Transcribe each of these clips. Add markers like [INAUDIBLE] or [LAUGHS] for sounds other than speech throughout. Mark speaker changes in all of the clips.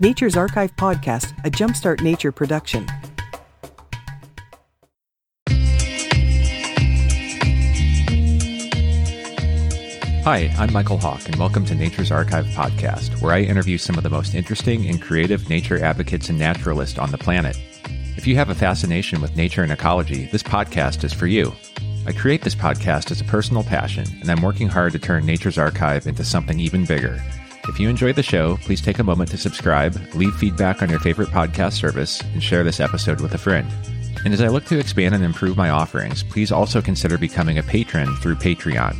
Speaker 1: Nature's Archive Podcast, a Jumpstart Nature production.
Speaker 2: Hi, I'm Michael Hawk, and welcome to Nature's Archive podcast, where I interview some of the most interesting and creative nature advocates and naturalists on the planet. If you have a fascination with nature and ecology, this podcast is for you. I create this podcast as a personal passion, and I'm working hard to turn Nature's Archive into something even bigger. If you enjoyed the show, please take a moment to subscribe, leave feedback on your favorite podcast service, and share this episode with a friend. And as I look to expand and improve my offerings, please also consider becoming a patron through Patreon.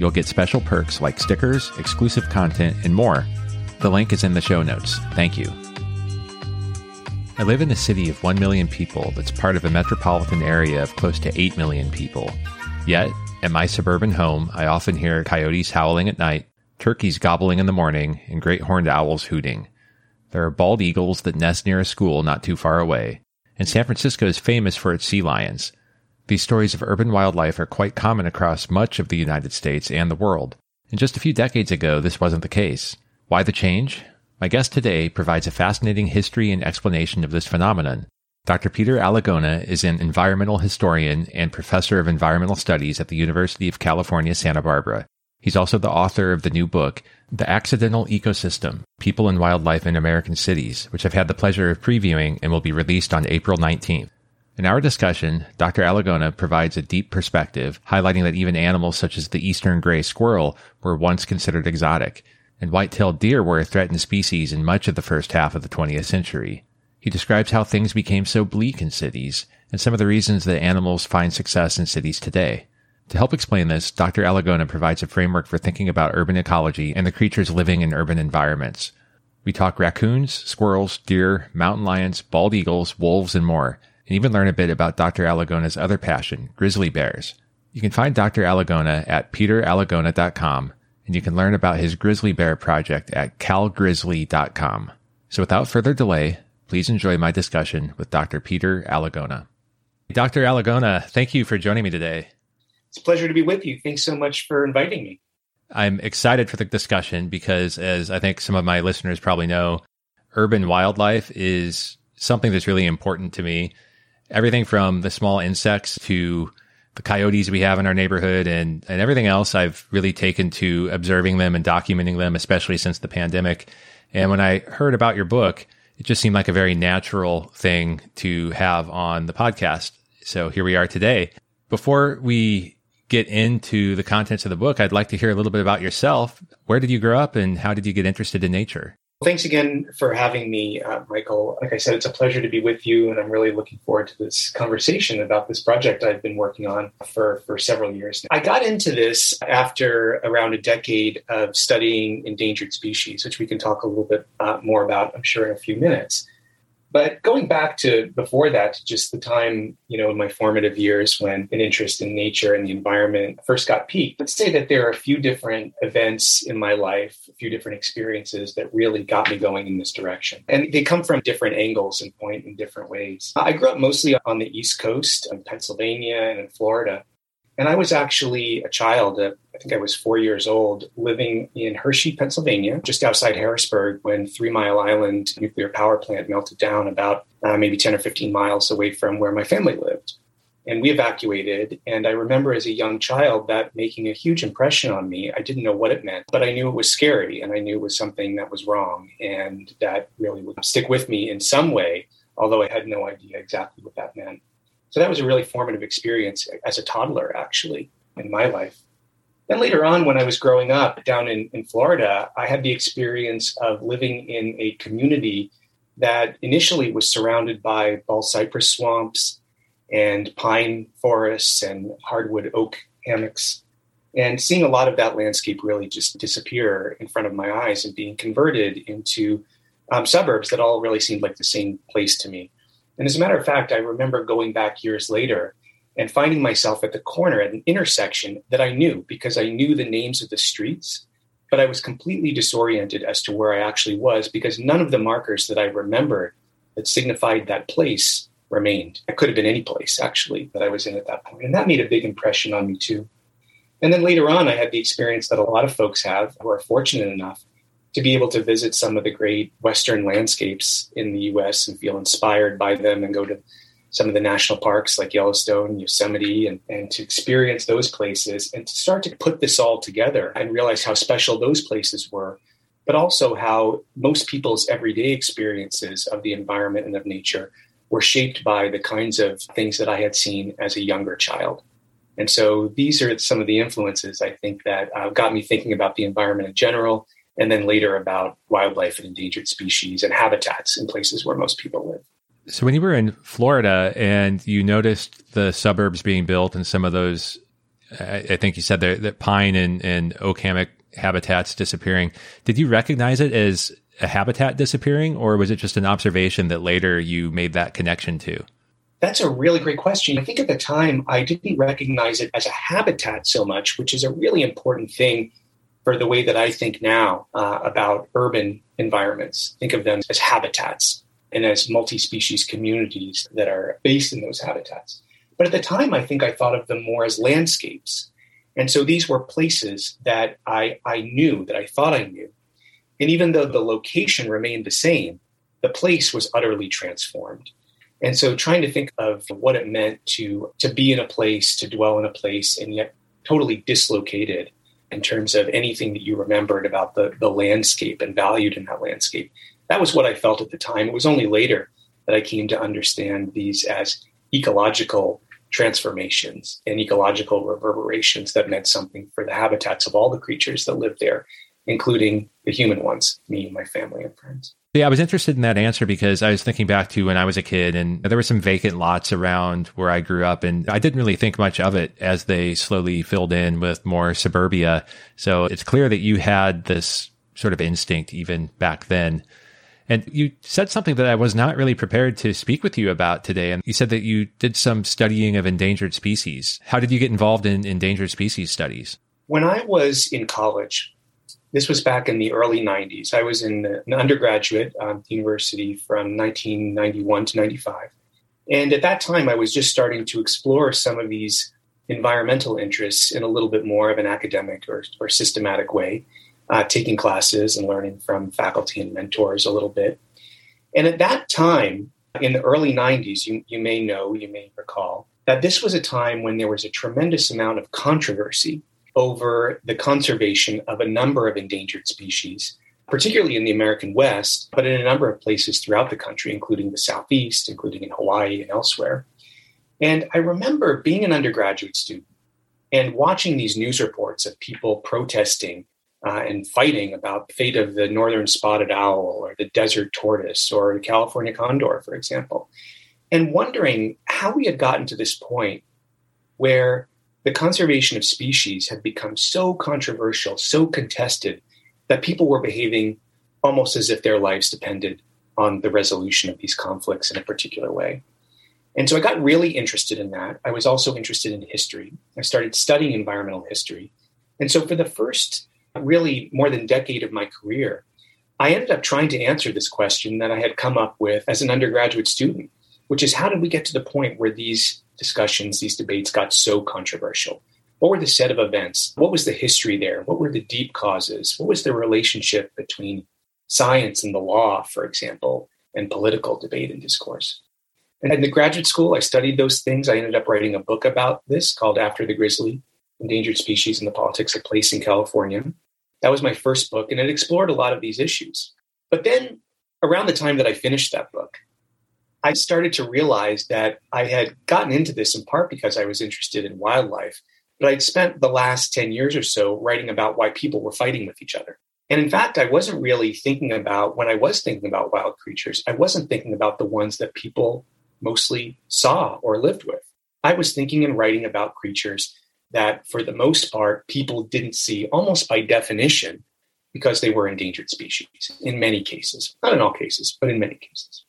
Speaker 2: You'll get special perks like stickers, exclusive content, and more. The link is in the show notes. Thank you. I live in a city of 1 million people that's part of a metropolitan area of close to 8 million people. Yet, at my suburban home, I often hear coyotes howling at night, turkeys gobbling in the morning, and great horned owls hooting. There are bald eagles that nest near a school not too far away, and San Francisco is famous for its sea lions. These stories of urban wildlife are quite common across much of the United States and the world. And just a few decades ago, this wasn't the case. Why the change? My guest today provides a fascinating history and explanation of this phenomenon. Dr. Peter Alagona is an environmental historian and professor of environmental studies at the University of California, Santa Barbara. He's also the author of the new book, The Accidental Ecosystem People and Wildlife in American Cities, which I've had the pleasure of previewing and will be released on April 19th. In our discussion, Dr. Alagona provides a deep perspective, highlighting that even animals such as the eastern gray squirrel were once considered exotic, and white-tailed deer were a threatened species in much of the first half of the 20th century. He describes how things became so bleak in cities, and some of the reasons that animals find success in cities today. To help explain this, Dr. Alagona provides a framework for thinking about urban ecology and the creatures living in urban environments. We talk raccoons, squirrels, deer, mountain lions, bald eagles, wolves, and more, and even learn a bit about Dr. Alagona's other passion, grizzly bears. You can find Dr. Alagona at peteralagona.com, and you can learn about his grizzly bear project at calgrizzly.com. So without further delay, please enjoy my discussion with Dr. Peter Alagona. Dr. Alagona, thank you for joining me today.
Speaker 3: It's a pleasure to be with you. Thanks so much for inviting me.
Speaker 2: I'm excited for the discussion because, as I think some of my listeners probably know, urban wildlife is something that's really important to me. Everything from the small insects to the coyotes we have in our neighborhood and, and everything else, I've really taken to observing them and documenting them, especially since the pandemic. And when I heard about your book, it just seemed like a very natural thing to have on the podcast. So here we are today. Before we get into the contents of the book, I'd like to hear a little bit about yourself. Where did you grow up and how did you get interested in nature?
Speaker 3: Thanks again for having me, uh, Michael. Like I said, it's a pleasure to be with you, and I'm really looking forward to this conversation about this project I've been working on for, for several years. I got into this after around a decade of studying endangered species, which we can talk a little bit uh, more about, I'm sure, in a few minutes. But going back to before that, just the time, you know, in my formative years when an interest in nature and the environment first got piqued, let's say that there are a few different events in my life, a few different experiences that really got me going in this direction. And they come from different angles and point in different ways. I grew up mostly on the East Coast in Pennsylvania and in Florida. And I was actually a child, I think I was four years old, living in Hershey, Pennsylvania, just outside Harrisburg, when Three Mile Island nuclear power plant melted down about uh, maybe 10 or 15 miles away from where my family lived. And we evacuated. And I remember as a young child that making a huge impression on me. I didn't know what it meant, but I knew it was scary and I knew it was something that was wrong and that really would stick with me in some way, although I had no idea exactly what that meant. So that was a really formative experience as a toddler, actually, in my life. Then later on, when I was growing up down in, in Florida, I had the experience of living in a community that initially was surrounded by bald cypress swamps and pine forests and hardwood oak hammocks. And seeing a lot of that landscape really just disappear in front of my eyes and being converted into um, suburbs that all really seemed like the same place to me. And as a matter of fact, I remember going back years later and finding myself at the corner at an intersection that I knew because I knew the names of the streets, but I was completely disoriented as to where I actually was because none of the markers that I remembered that signified that place remained. It could have been any place actually that I was in at that point. And that made a big impression on me too. And then later on, I had the experience that a lot of folks have who are fortunate enough to be able to visit some of the great Western landscapes in the US and feel inspired by them and go to some of the national parks like Yellowstone, Yosemite, and, and to experience those places and to start to put this all together and realize how special those places were, but also how most people's everyday experiences of the environment and of nature were shaped by the kinds of things that I had seen as a younger child. And so these are some of the influences I think that uh, got me thinking about the environment in general, and then later about wildlife and endangered species and habitats in places where most people live.
Speaker 2: So when you were in Florida and you noticed the suburbs being built and some of those, I, think you said that, that pine and, and oak hammock habitats disappearing, did you recognize it as a habitat disappearing or was it just an observation that later you made that connection to?
Speaker 3: That's a really great question. I think at the time I didn't recognize it as a habitat so much, which is a really important thing for the way that I think now uh, about urban environments. Think of them as habitats and as multi species communities that are based in those habitats. But at the time, I think I thought of them more as landscapes. And so these were places that I, I knew, that I thought I knew. And even though the location remained the same, the place was utterly transformed. And so trying to think of what it meant to, to be in a place, to dwell in a place, and yet totally dislocated in terms of anything that you remembered about the, the landscape and valued in that landscape that was what I felt at the time. It was only later that I came to understand these as ecological transformations and ecological reverberations that meant something for the habitats of all the creatures that lived there, including the human ones, me, my family, and friends.
Speaker 2: Yeah, I was interested in that answer because I was thinking back to when I was a kid and there were some vacant lots around where I grew up and I didn't really think much of it as they slowly filled in with more suburbia. So it's clear that you had this sort of instinct even back then. And you said something that I was not really prepared to speak with you about today. And you said that you did some studying of endangered species. How did you get involved in endangered species studies?
Speaker 3: When I was in college, this was back in the early 90s. I was in an undergraduate um, university from 1991 to 95. And at that time, I was just starting to explore some of these environmental interests in a little bit more of an academic or, or systematic way uh, taking classes and learning from faculty and mentors a little bit. And at that time, in the early 90s, you, you may know, you may recall, that this was a time when there was a tremendous amount of controversy over the conservation of a number of endangered species, particularly in the American West, but in a number of places throughout the country, including the Southeast, including in Hawaii and elsewhere. And I remember being an undergraduate student and watching these news reports of people protesting uh, and fighting about the fate of the northern spotted owl or the desert tortoise or the California condor, for example, and wondering how we had gotten to this point where the conservation of species had become so controversial, so contested, that people were behaving almost as if their lives depended on the resolution of these conflicts in a particular way. And so I got really interested in that. I was also interested in history. I started studying environmental history. And so for the first really more than decade of my career, I ended up trying to answer this question that I had come up with as an undergraduate student, which is how did we get to the point where these discussions, these debates got so controversial? What were the set of events? What was the history there? What were the deep causes? What was the relationship between science and the law, for example, and political debate and discourse? And in the graduate school, I studied those things. I ended up writing a book about this called After the Grizzly Endangered Species and the Politics of Place in California. That was my first book, and it explored a lot of these issues. But then, around the time that I finished that book, I started to realize that I had gotten into this in part because I was interested in wildlife, but I'd spent the last 10 years or so writing about why people were fighting with each other. And in fact, I wasn't really thinking about, when I was thinking about wild creatures, I wasn't thinking about the ones that people mostly saw or lived with. I was thinking and writing about creatures that, for the most part, people didn't see almost by definition because they were endangered species in many cases. Not in all cases, but in many cases.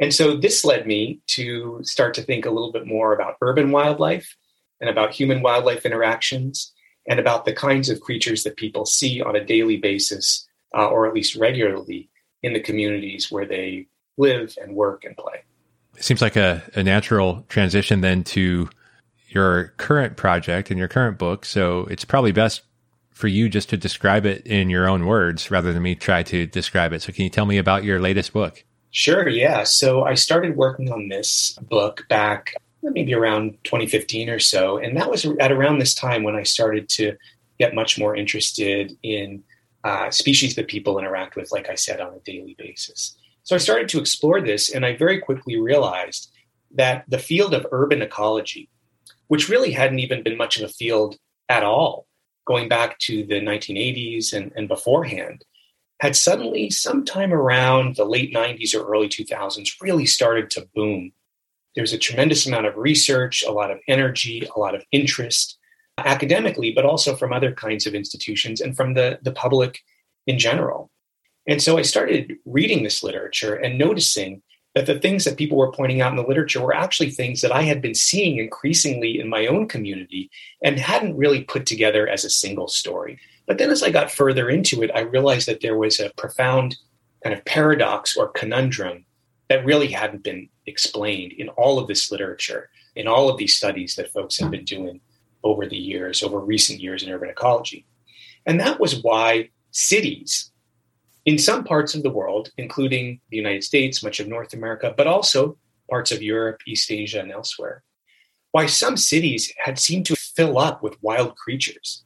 Speaker 3: And so this led me to start to think a little bit more about urban wildlife and about human wildlife interactions and about the kinds of creatures that people see on a daily basis uh, or at least regularly in the communities where they live and work and play.
Speaker 2: It seems like a, a natural transition then to your current project and your current book. So it's probably best for you just to describe it in your own words rather than me try to describe it. So, can you tell me about your latest book?
Speaker 3: Sure, yeah. So, I started working on this book back maybe around 2015 or so. And that was at around this time when I started to get much more interested in uh, species that people interact with, like I said, on a daily basis. So I started to explore this, and I very quickly realized that the field of urban ecology, which really hadn't even been much of a field at all going back to the 1980s and, and beforehand, had suddenly, sometime around the late 90s or early 2000s, really started to boom. There was a tremendous amount of research, a lot of energy, a lot of interest uh, academically, but also from other kinds of institutions and from the, the public in general. And so I started reading this literature and noticing that the things that people were pointing out in the literature were actually things that I had been seeing increasingly in my own community and hadn't really put together as a single story. But then as I got further into it, I realized that there was a profound kind of paradox or conundrum that really hadn't been explained in all of this literature, in all of these studies that folks have been doing over the years, over recent years in urban ecology. And that was why cities in some parts of the world, including the United States, much of North America, but also parts of Europe, East Asia, and elsewhere, why some cities had seemed to fill up with wild creatures,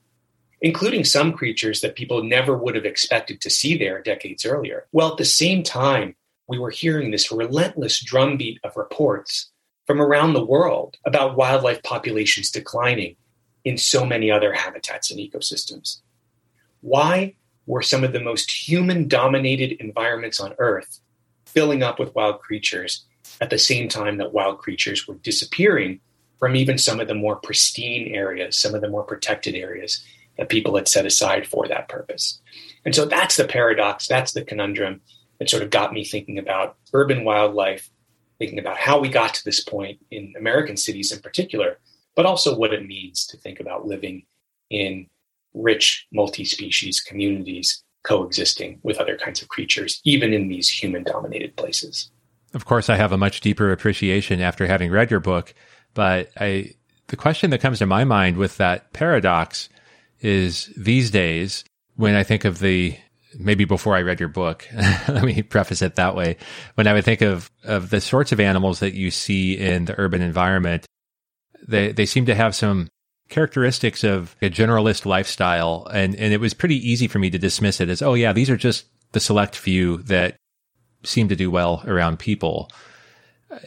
Speaker 3: including some creatures that people never would have expected to see there decades earlier. Well, at the same time, we were hearing this relentless drumbeat of reports from around the world about wildlife populations declining in so many other habitats and ecosystems. Why were some of the most human dominated environments on Earth filling up with wild creatures at the same time that wild creatures were disappearing from even some of the more pristine areas, some of the more protected areas that people had set aside for that purpose? And so that's the paradox, that's the conundrum that sort of got me thinking about urban wildlife, thinking about how we got to this point in American cities in particular, but also what it means to think about living in rich multi species communities coexisting with other kinds of creatures, even in these human dominated places.
Speaker 2: Of course, I have a much deeper appreciation after having read your book, but I, the question that comes to my mind with that paradox is these days, when I think of the maybe before I read your book, [LAUGHS] let me preface it that way. When I would think of, of the sorts of animals that you see in the urban environment, they, they seem to have some characteristics of a generalist lifestyle. And, and it was pretty easy for me to dismiss it as, oh, yeah, these are just the select few that seem to do well around people.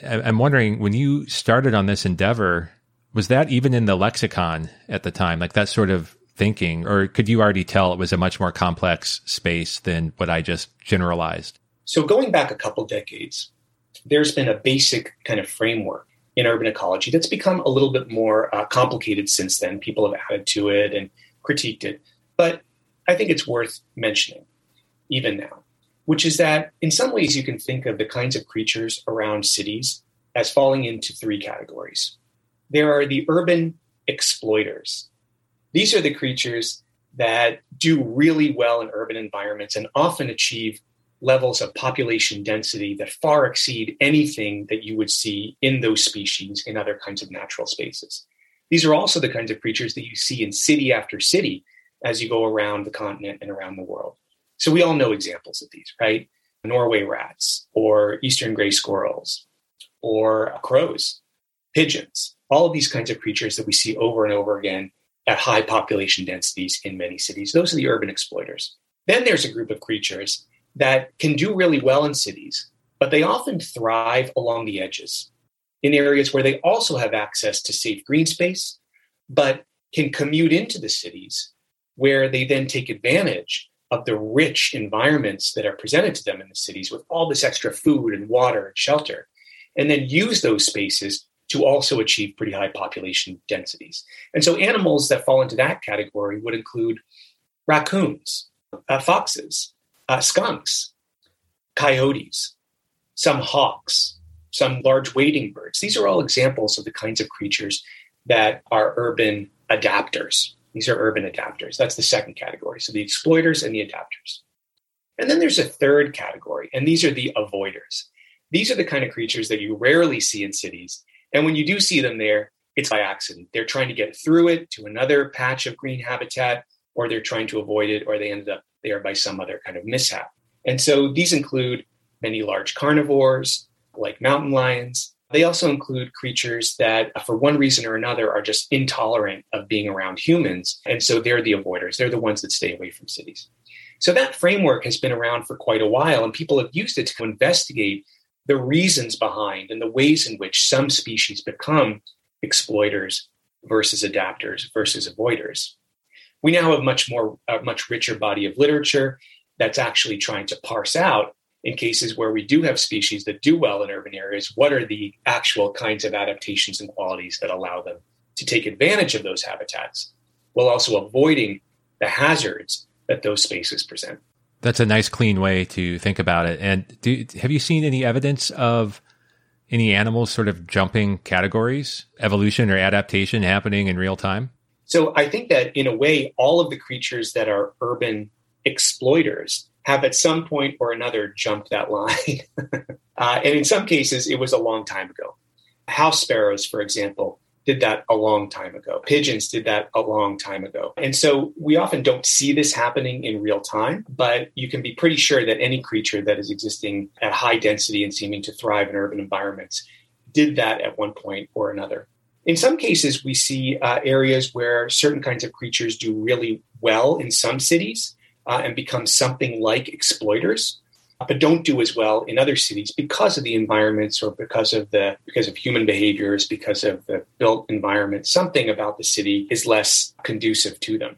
Speaker 2: I'm wondering when you started on this endeavor, was that even in the lexicon at the time, like that sort of thinking, or could you already tell it was a much more complex space than what I just generalized?
Speaker 3: So, going back a couple decades, there's been a basic kind of framework in urban ecology that's become a little bit more uh, complicated since then. People have added to it and critiqued it. But I think it's worth mentioning, even now, which is that in some ways you can think of the kinds of creatures around cities as falling into three categories. There are the urban exploiters. These are the creatures that do really well in urban environments and often achieve levels of population density that far exceed anything that you would see in those species in other kinds of natural spaces. These are also the kinds of creatures that you see in city after city as you go around the continent and around the world. So we all know examples of these, right? Norway rats or eastern gray squirrels or crows, pigeons, all of these kinds of creatures that we see over and over again at high population densities in many cities. Those are the urban exploiters. Then there's a group of creatures that can do really well in cities, but they often thrive along the edges in areas where they also have access to safe green space, but can commute into the cities where they then take advantage of the rich environments that are presented to them in the cities with all this extra food and water and shelter, and then use those spaces to also achieve pretty high population densities. And so animals that fall into that category would include raccoons, uh, foxes, uh, skunks, coyotes, some hawks, some large wading birds. These are all examples of the kinds of creatures that are urban adapters. These are urban adapters. That's the second category. So the exploiters and the adapters. And then there's a third category, and these are the avoiders. These are the kind of creatures that you rarely see in cities. And when you do see them there, it's by accident. They're trying to get through it to another patch of green habitat or they're trying to avoid it, or they ended up there by some other kind of mishap. And so these include many large carnivores like mountain lions. They also include creatures that, uh, for one reason or another, are just intolerant of being around humans. And so they're the avoiders. They're the ones that stay away from cities. So that framework has been around for quite a while, and people have used it to investigate the reasons behind and the ways in which some species become exploiters versus adapters versus avoiders. We now have much more, a much richer body of literature that's actually trying to parse out in cases where we do have species that do well in urban areas, what are the actual kinds of adaptations and qualities that allow them to take advantage of those habitats while also avoiding the hazards that those spaces present.
Speaker 2: That's a nice, clean way to think about it. And do, have you seen any evidence of any animals sort of jumping categories, evolution or adaptation happening in real time?
Speaker 3: So I think that in a way, all of the creatures that are urban exploiters have at some point or another jumped that line. [LAUGHS] uh, and in some cases, it was a long time ago. House sparrows, for example, did that a long time ago. Pigeons did that a long time ago. And so we often don't see this happening in real time, but you can be pretty sure that any creature that is existing at high density and seeming to thrive in urban environments did that at one point or another. In some cases, we see uh, areas where certain kinds of creatures do really well in some cities uh, and become something like exploiters but don't do as well in other cities because of the environments or because of the because of human behaviors because of the built environment. Something about the city is less conducive to them.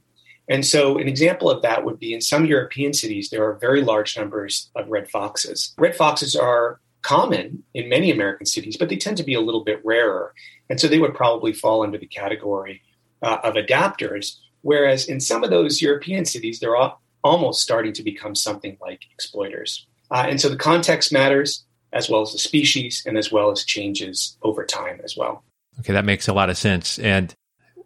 Speaker 3: And so an example of that would be in some european cities there are very large numbers of red foxes. Red foxes are common in many american cities but they tend to be a little bit rarer. And so they would probably fall under the category uh, of adapters whereas in some of those european cities they're almost starting to become something like exploiters uh, and so the context matters as well as the species and as well as changes over time as well.
Speaker 2: Okay, that makes a lot of sense. And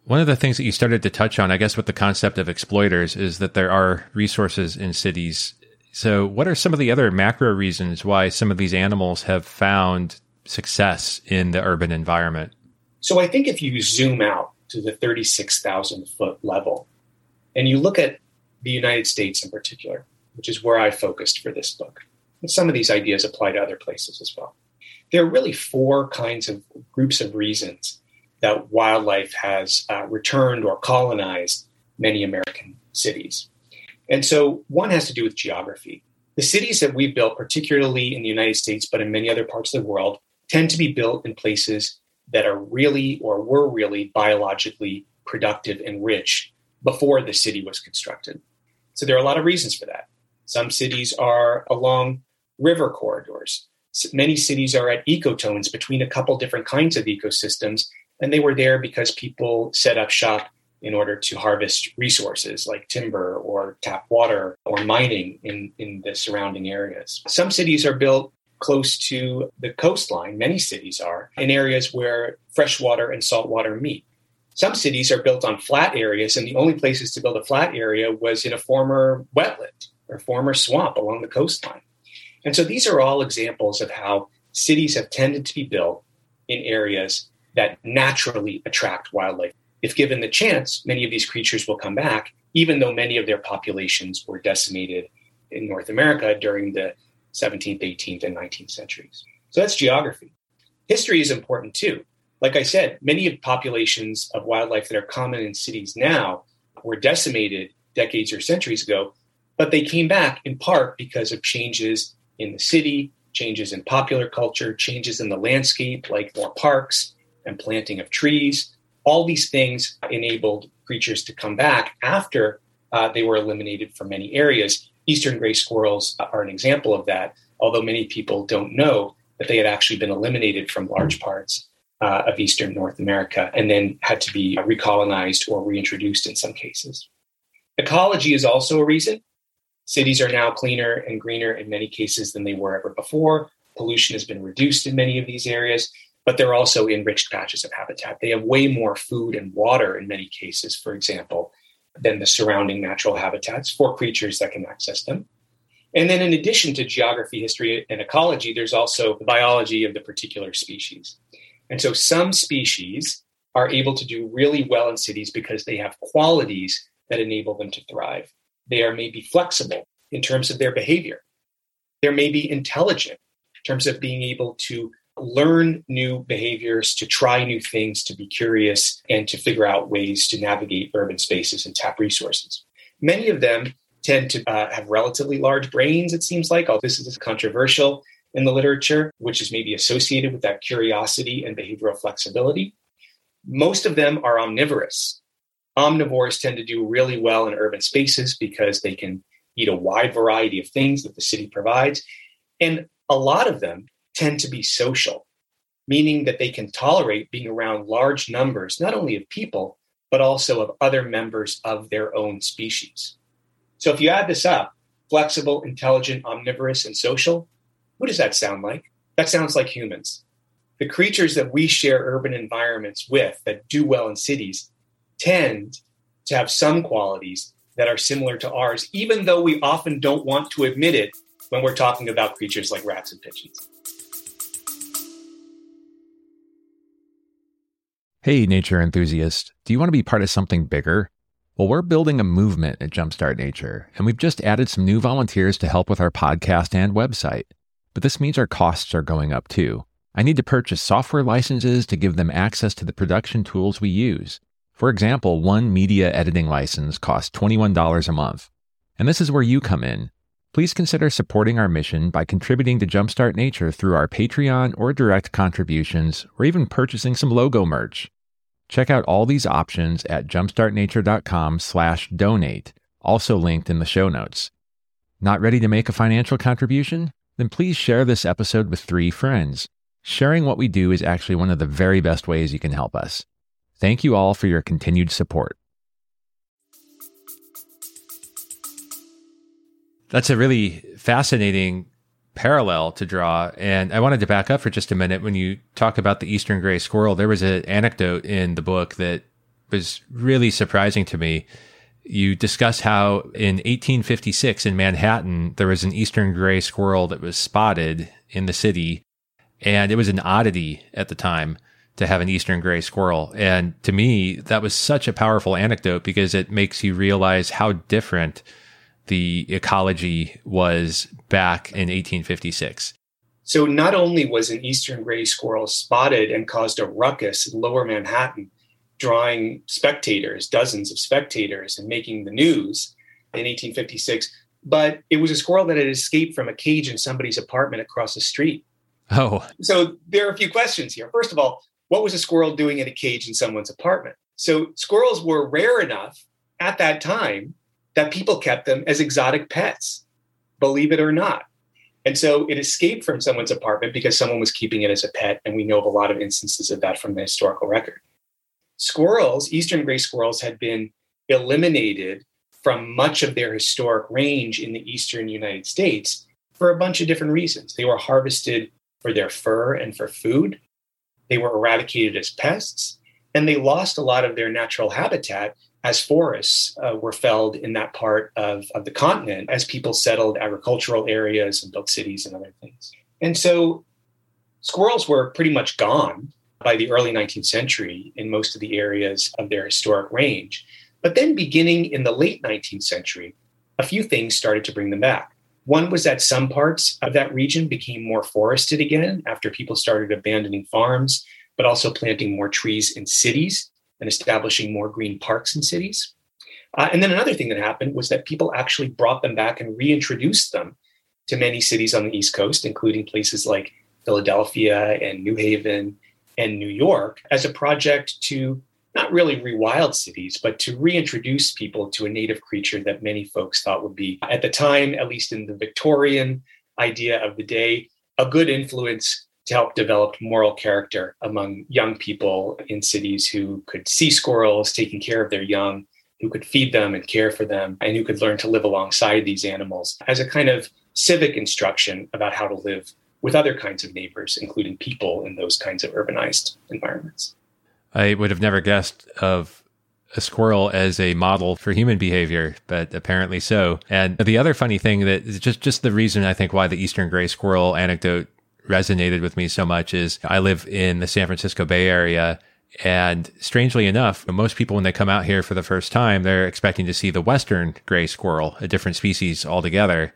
Speaker 2: one of the things that you started to touch on, I guess, with the concept of exploiters is that there are resources in cities. So, what are some of the other macro reasons why some of these animals have found success in the urban environment?
Speaker 3: So, I think if you zoom out to the 36,000 foot level and you look at the United States in particular, which is where I focused for this book, and some of these ideas apply to other places as well. There are really four kinds of groups of reasons that wildlife has uh, returned or colonized many American cities. And so one has to do with geography. The cities that we've built, particularly in the United States, but in many other parts of the world, tend to be built in places that are really or were really biologically productive and rich before the city was constructed. So there are a lot of reasons for that. Some cities are along river corridors. Many cities are at ecotones between a couple different kinds of ecosystems, and they were there because people set up shop in order to harvest resources like timber or tap water or mining in, in the surrounding areas. Some cities are built close to the coastline, many cities are, in areas where freshwater and saltwater meet. Some cities are built on flat areas, and the only places to build a flat area was in a former wetland or former swamp along the coastline. And so these are all examples of how cities have tended to be built in areas that naturally attract wildlife. If given the chance, many of these creatures will come back, even though many of their populations were decimated in North America during the 17th, 18th, and 19th centuries. So that's geography. History is important too. Like I said, many of populations of wildlife that are common in cities now were decimated decades or centuries ago, but they came back in part because of changes in the city, changes in popular culture, changes in the landscape, like more parks and planting of trees. All these things enabled creatures to come back after uh, they were eliminated from many areas. Eastern gray squirrels are an example of that, although many people don't know that they had actually been eliminated from large parts uh, of Eastern North America and then had to be recolonized or reintroduced in some cases. Ecology is also a reason. Cities are now cleaner and greener in many cases than they were ever before. Pollution has been reduced in many of these areas, but they're also enriched patches of habitat. They have way more food and water in many cases, for example, than the surrounding natural habitats for creatures that can access them. And then, in addition to geography, history, and ecology, there's also the biology of the particular species. And so, some species are able to do really well in cities because they have qualities that enable them to thrive. They are maybe flexible in terms of their behavior. They're maybe intelligent in terms of being able to learn new behaviors, to try new things, to be curious, and to figure out ways to navigate urban spaces and tap resources. Many of them tend to uh, have relatively large brains, it seems like. Oh, this is controversial in the literature, which is maybe associated with that curiosity and behavioral flexibility. Most of them are omnivorous. Omnivores tend to do really well in urban spaces because they can eat a wide variety of things that the city provides. And a lot of them tend to be social, meaning that they can tolerate being around large numbers, not only of people, but also of other members of their own species. So if you add this up, flexible, intelligent, omnivorous, and social, what does that sound like? That sounds like humans. The creatures that we share urban environments with that do well in cities tend to have some qualities that are similar to ours, even though we often don't want to admit it when we're talking about creatures like rats and pigeons.
Speaker 2: Hey, nature enthusiast, do you want to be part of something bigger? Well, we're building a movement at Jumpstart Nature, and we've just added some new volunteers to help with our podcast and website. But this means our costs are going up too. I need to purchase software licenses to give them access to the production tools we use. For example, one media editing license costs $21 a month. And this is where you come in. Please consider supporting our mission by contributing to Jumpstart Nature through our Patreon or direct contributions, or even purchasing some logo merch. Check out all these options at jumpstartnature.com/donate, also linked in the show notes. Not ready to make a financial contribution? Then please share this episode with 3 friends. Sharing what we do is actually one of the very best ways you can help us. Thank you all for your continued support. That's a really fascinating parallel to draw. And I wanted to back up for just a minute. When you talk about the Eastern gray squirrel, there was an anecdote in the book that was really surprising to me. You discuss how in 1856 in Manhattan, there was an Eastern gray squirrel that was spotted in the city. And it was an oddity at the time to have an Eastern gray squirrel. And to me, that was such a powerful anecdote because it makes you realize how different the ecology was back in 1856.
Speaker 3: So not only was an eastern gray squirrel spotted and caused a ruckus in lower Manhattan, drawing spectators, dozens of spectators, and making the news in 1856, but it was a squirrel that had escaped from a cage in somebody's apartment across the street.
Speaker 2: Oh.
Speaker 3: So there are a few questions here. First of all, what was a squirrel doing in a cage in someone's apartment? So squirrels were rare enough at that time that people kept them as exotic pets, believe it or not. And so it escaped from someone's apartment because someone was keeping it as a pet. And we know of a lot of instances of that from the historical record. Squirrels, eastern gray squirrels, had been eliminated from much of their historic range in the eastern United States for a bunch of different reasons. They were harvested for their fur and for food, they were eradicated as pests, and they lost a lot of their natural habitat as forests uh, were felled in that part of, of the continent as people settled agricultural areas and built cities and other things. And so squirrels were pretty much gone by the early 19th century in most of the areas of their historic range. But then, beginning in the late 19th century, a few things started to bring them back. One was that some parts of that region became more forested again after people started abandoning farms, but also planting more trees in cities and establishing more green parks in cities. Uh, and then another thing that happened was that people actually brought them back and reintroduced them to many cities on the East Coast, including places like Philadelphia and New Haven and New York, as a project to not really rewild cities, but to reintroduce people to a native creature that many folks thought would be, at the time, at least in the Victorian idea of the day, a good influence to help develop moral character among young people in cities who could see squirrels taking care of their young, who could feed them and care for them, and who could learn to live alongside these animals as a kind of civic instruction about how to live with other kinds of neighbors, including people in those kinds of urbanized environments.
Speaker 2: I would have never guessed of a squirrel as a model for human behavior, but apparently so. And the other funny thing that is just just the reason I think why the eastern gray squirrel anecdote resonated with me so much is I live in the San Francisco Bay Area And strangely enough, most people, when they come out here for the first time, they're expecting to see the Western gray squirrel, a different species altogether.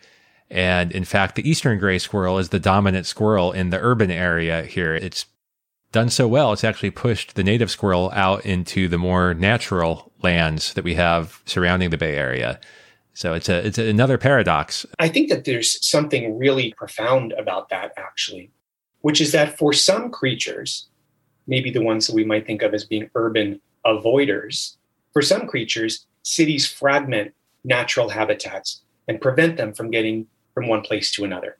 Speaker 2: And in fact, the Eastern gray squirrel is the dominant squirrel in the urban area here. It's done so well, it's actually pushed the native squirrel out into the more natural lands that we have surrounding the Bay Area. So it's a it's another paradox.
Speaker 3: I think that there's something really profound about that actually, which is that for some creatures, maybe the ones that we might think of as being urban avoiders, for some creatures, cities fragment natural habitats and prevent them from getting from one place to another.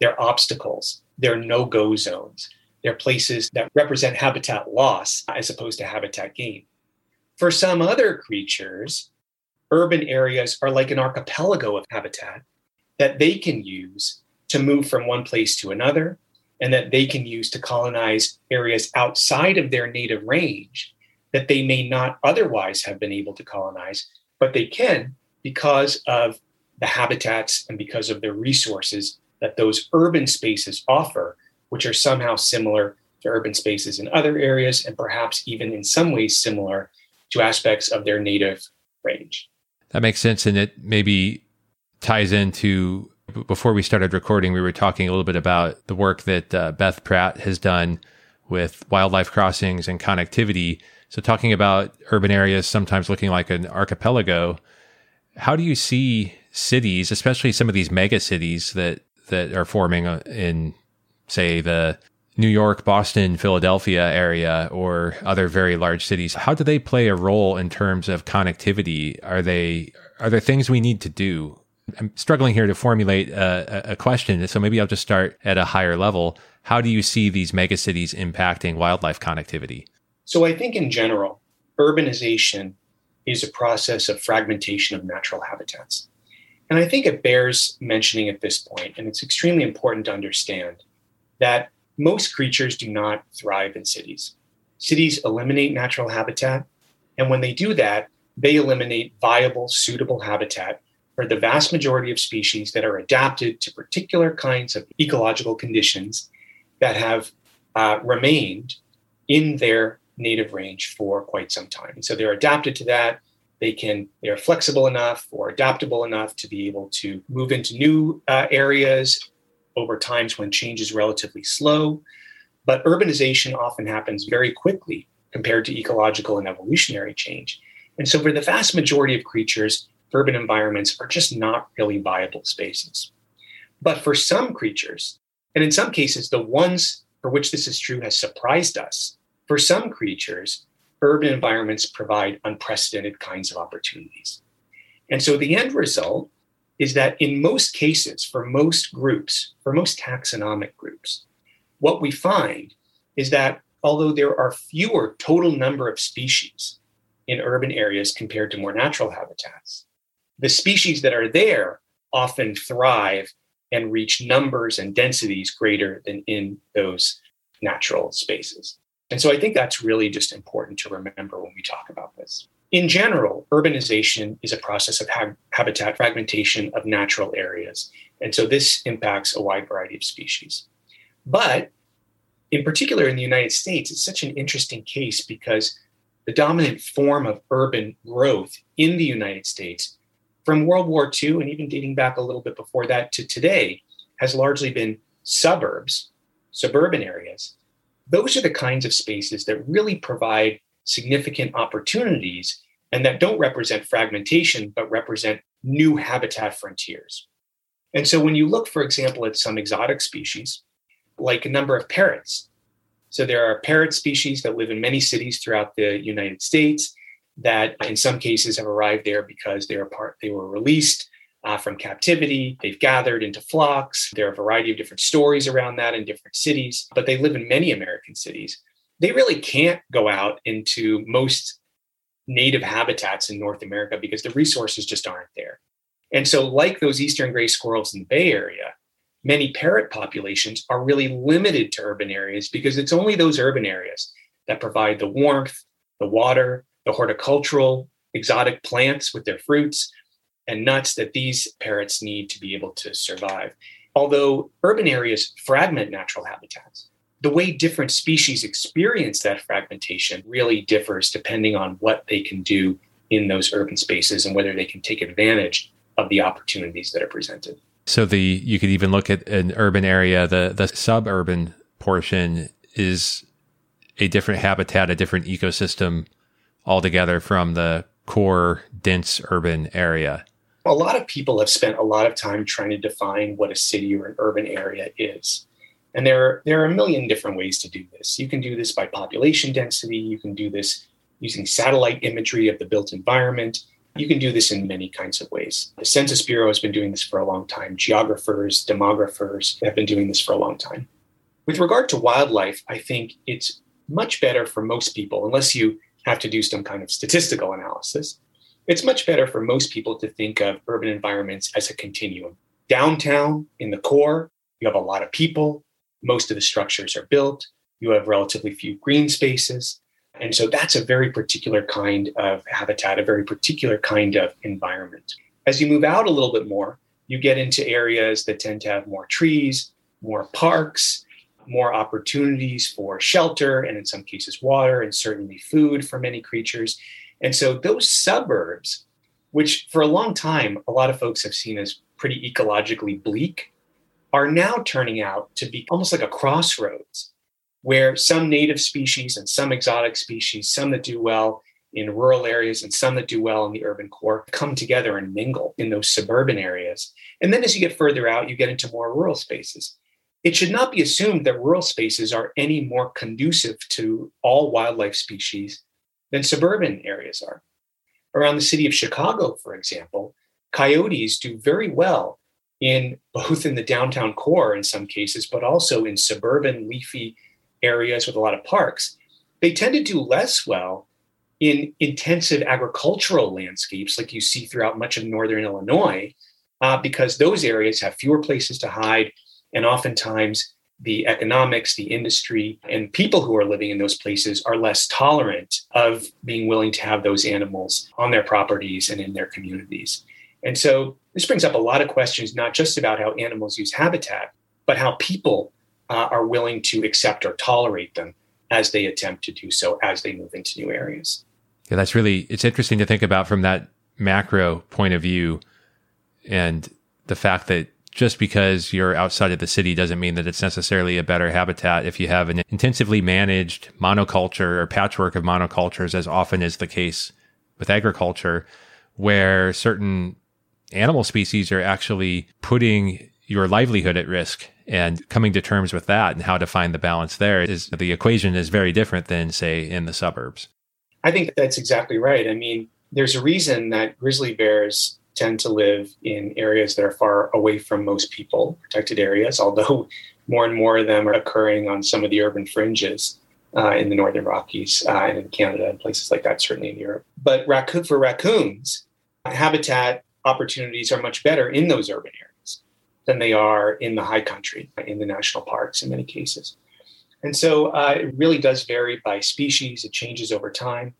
Speaker 3: They're obstacles, they're no-go zones. They're places that represent habitat loss as opposed to habitat gain. For some other creatures, urban areas are like an archipelago of habitat that they can use to move from one place to another and that they can use to colonize areas outside of their native range that they may not otherwise have been able to colonize, but they can because of the habitats and because of the resources that those urban spaces offer, which are somehow similar to urban spaces in other areas and perhaps even in some ways similar to aspects of their native range.
Speaker 2: That makes sense. And it maybe ties into before we started recording, we were talking a little bit about the work that uh, Beth Pratt has done with wildlife crossings and connectivity. So, talking about urban areas sometimes looking like an archipelago, how do you see cities, especially some of these mega cities that that are forming uh, in, say, the New York, Boston, Philadelphia area, or other very large cities? How do they play a role in terms of connectivity? Are they are there things we need to do? I'm struggling here to formulate a, a question, so maybe I'll just start at a higher level. How do you see these megacities impacting wildlife connectivity?
Speaker 3: So I think in general, urbanization is a process of fragmentation of natural habitats. And I think it bears mentioning at this point, and it's extremely important to understand that most creatures do not thrive in cities. Cities eliminate natural habitat, and when they do that, they eliminate viable, suitable habitat for the vast majority of species that are adapted to particular kinds of ecological conditions that have uh, remained in their native range for quite some time. And so they're adapted to that. They can they're flexible enough or adaptable enough to be able to move into new uh, areas over times when change is relatively slow. But urbanization often happens very quickly compared to ecological and evolutionary change. And so, for the vast majority of creatures, urban environments are just not really viable spaces. But for some creatures, and in some cases, the ones for which this is true has surprised us, for some creatures, urban environments provide unprecedented kinds of opportunities. And so the end result is that in most cases, for most groups, for most taxonomic groups, what we find is that although there are fewer total number of species in urban areas compared to more natural habitats, the species that are there often thrive and reach numbers and densities greater than in those natural spaces. And so I think that's really just important to remember when we talk about this. In general, urbanization is a process of ha- habitat fragmentation of natural areas. And so this impacts a wide variety of species. But in particular, in the United States, it's such an interesting case because the dominant form of urban growth in the United States from World War II and even dating back a little bit before that to today has largely been suburbs, suburban areas. Those are the kinds of spaces that really provide significant opportunities and that don't represent fragmentation, but represent new habitat frontiers. And so when you look, for example, at some exotic species, like a number of parrots, so there are parrot species that live in many cities throughout the United States that in some cases have arrived there because they were part they were released uh, from captivity. They've gathered into flocks. There are a variety of different stories around that in different cities, but they live in many American cities. They really can't go out into most native habitats in North America because the resources just aren't there. And so, like those eastern gray squirrels in the Bay Area, many parrot populations are really limited to urban areas because it's only those urban areas that provide the warmth, the water, the horticultural exotic plants with their fruits and nuts that these parrots need to be able to survive. Although urban areas fragment natural habitats, the way different species experience that fragmentation really differs depending on what they can do in those urban spaces and whether they can take advantage of the opportunities that are presented.
Speaker 2: So the you could even look at an urban area, the the suburban portion is a different habitat, a different ecosystem altogether from the core dense urban area.
Speaker 3: A lot of people have spent a lot of time trying to define what a city or an urban area is. And there, there are a million different ways to do this. You can do this by population density. You can do this using satellite imagery of the built environment. You can do this in many kinds of ways. The Census Bureau has been doing this for a long time. Geographers, demographers have been doing this for a long time. With regard to wildlife, I think it's much better for most people, unless you have to do some kind of statistical analysis. It's much better for most people to think of urban environments as a continuum. Downtown, in the core, you have a lot of people. Most of the structures are built. You have relatively few green spaces. And so that's a very particular kind of habitat, a very particular kind of environment. As you move out a little bit more, you get into areas that tend to have more trees, more parks, more opportunities for shelter, and in some cases, water, and certainly food for many creatures. And so those suburbs, which for a long time a lot of folks have seen as pretty ecologically bleak, are now turning out to be almost like a crossroads where some native species and some exotic species, some that do well in rural areas and some that do well in the urban core, come together and mingle in those suburban areas. And then as you get further out, you get into more rural spaces. It should not be assumed that rural spaces are any more conducive to all wildlife species than suburban areas are. Around the city of Chicago, for example, coyotes do very well in both in the downtown core in some cases, but also in suburban leafy areas with a lot of parks, they tend to do less well in intensive agricultural landscapes like you see throughout much of northern Illinois, uh, because those areas have fewer places to hide. And oftentimes, the economics, the industry, and people who are living in those places are less tolerant of being willing to have those animals on their properties and in their communities. And so, this brings up a lot of questions, not just about how animals use habitat, but how people uh, are willing to accept or tolerate them as they attempt to do so as they move into new areas.
Speaker 2: Yeah, that's really it's interesting to think about from that macro point of view and the fact that just because you're outside of the city doesn't mean that it's necessarily a better habitat if you have an intensively managed monoculture or patchwork of monocultures as often is the case with agriculture where certain animal species are actually putting your livelihood at risk and coming to terms with that and how to find the balance there is the equation is very different than say in the suburbs.
Speaker 3: I think that's exactly right. I mean, there's a reason that grizzly bears tend to live in areas that are far away from most people, protected areas, although [LAUGHS] more and more of them are occurring on some of the urban fringes uh, in the Northern Rockies uh, and in Canada and places like that, certainly in Europe. But raccoon, for raccoons, habitat opportunities are much better in those urban areas than they are in the high country, in the national parks in many cases. And so uh, it really does vary by species, it changes over time.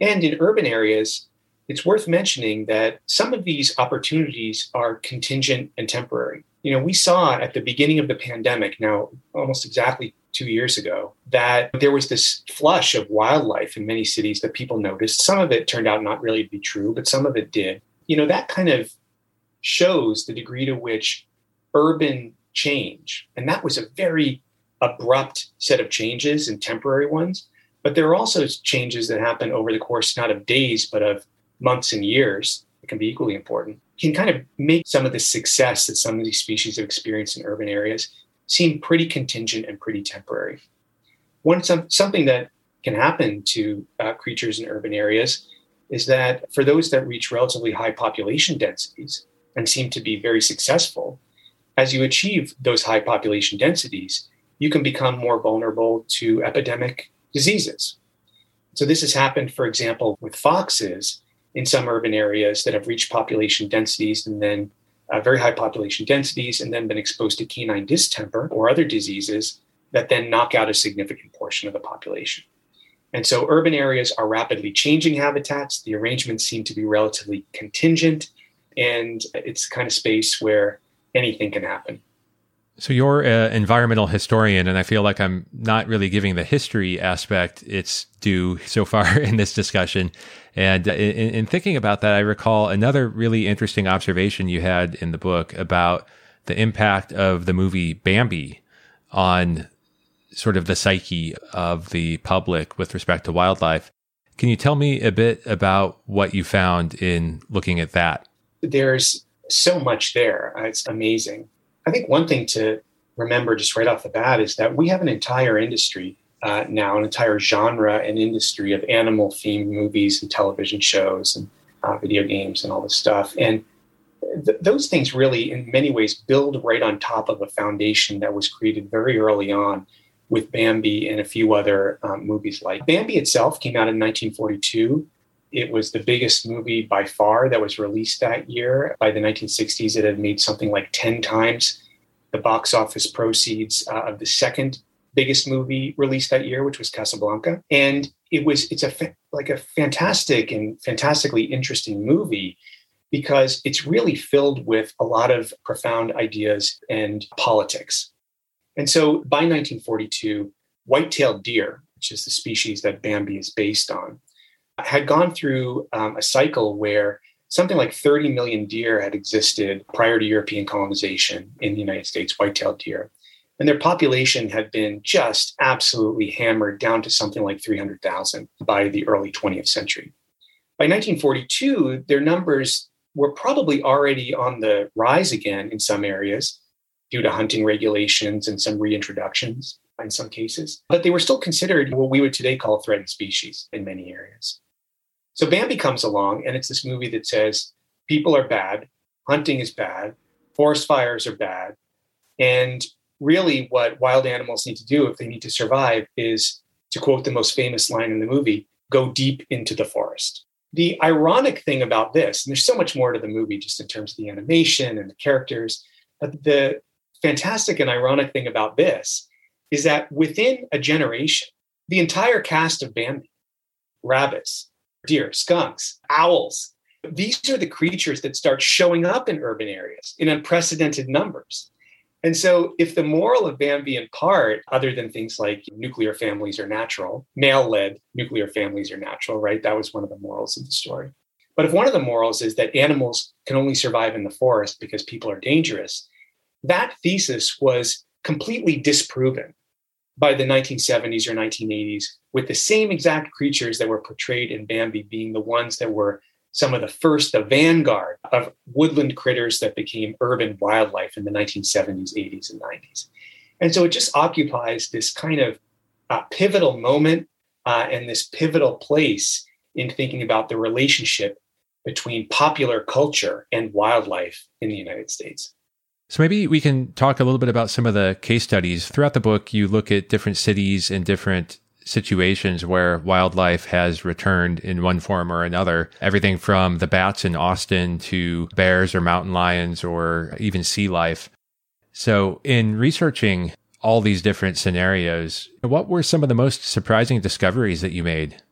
Speaker 3: And in urban areas, it's worth mentioning that some of these opportunities are contingent and temporary. You know, we saw at the beginning of the pandemic, now almost exactly two years ago, that there was this flush of wildlife in many cities that people noticed. Some of it turned out not really to be true, but some of it did. You know, that kind of shows the degree to which urban change. And that was a very abrupt set of changes and temporary ones. But there are also changes that happen over the course not of days, but of months and years that can be equally important. Can kind of make some of the success that some of these species have experienced in urban areas seem pretty contingent and pretty temporary. One some, something that can happen to uh, creatures in urban areas is that for those that reach relatively high population densities and seem to be very successful, as you achieve those high population densities, you can become more vulnerable to epidemic diseases. So, this has happened, for example, with foxes in some urban areas that have reached population densities and then uh, very high population densities and then been exposed to canine distemper or other diseases that then knock out a significant portion of the population. And so, urban areas are rapidly changing habitats. The arrangements seem to be relatively contingent. And it's the kind of space where anything can happen.
Speaker 2: So you're an environmental historian, and I feel like I'm not really giving the history aspect its due so far [LAUGHS] in this discussion. And in, in, thinking about that, I recall another really interesting observation you had in the book about the impact of the movie Bambi on sort of the psyche of the public with respect to wildlife. Can you tell me a bit about what you found in looking at that?
Speaker 3: There's so much there. It's amazing. I think one thing to remember just right off the bat is that we have an entire industry uh, now, an entire genre and industry of animal themed movies and television shows and uh, video games and all this stuff. And th- those things really, in many ways, build right on top of a foundation that was created very early on with Bambi and a few other um, movies like Bambi itself came out in 1942. It was the biggest movie by far that was released that year. By the 1960s, it had made something like 10 times the box office proceeds uh, of the second biggest movie released that year, which was Casablanca. And it was it's a fa- like a fantastic and fantastically interesting movie because it's really filled with a lot of profound ideas and politics. And so by 1942, white-tailed deer, which is the species that Bambi is based on, had gone through um, a cycle where something like 30 million deer had existed prior to European colonization in the United States, white-tailed deer. And their population had been just absolutely hammered down to something like 300,000 by the early 20th century. By 1942, their numbers were probably already on the rise again in some areas due to hunting regulations and some reintroductions in some cases. But they were still considered what we would today call threatened species in many areas. So Bambi comes along, and it's this movie that says people are bad, hunting is bad, forest fires are bad. And really, what wild animals need to do if they need to survive is, to quote the most famous line in the movie, go deep into the forest. The ironic thing about this, and there's so much more to the movie just in terms of the animation and the characters, but the fantastic and ironic thing about this is that within a generation, the entire cast of Bambi, rabbits, deer, skunks, owls, these are the creatures that start showing up in urban areas in unprecedented numbers. And so, if the moral of Bambi, in part, other than things like nuclear families are natural, male led nuclear families are natural, right? That was one of the morals of the story. But if one of the morals is that animals can only survive in the forest because people are dangerous, that thesis was completely disproven by the 1970s or 1980s, with the same exact creatures that were portrayed in Bambi being the ones that were some of the first, the vanguard of woodland critters that became urban wildlife in the 1970s, 80s, and 90s. And so it just occupies this kind of uh, pivotal moment uh, and this pivotal place in thinking about the relationship between popular culture and wildlife in the United States.
Speaker 2: So maybe we can talk a little bit about some of the case studies. Throughout the book, you look at different cities and different situations where wildlife has returned in one form or another. Everything from the bats in Austin to bears or mountain lions or even sea life. So in researching all these different scenarios, what were some of the most surprising discoveries that you made?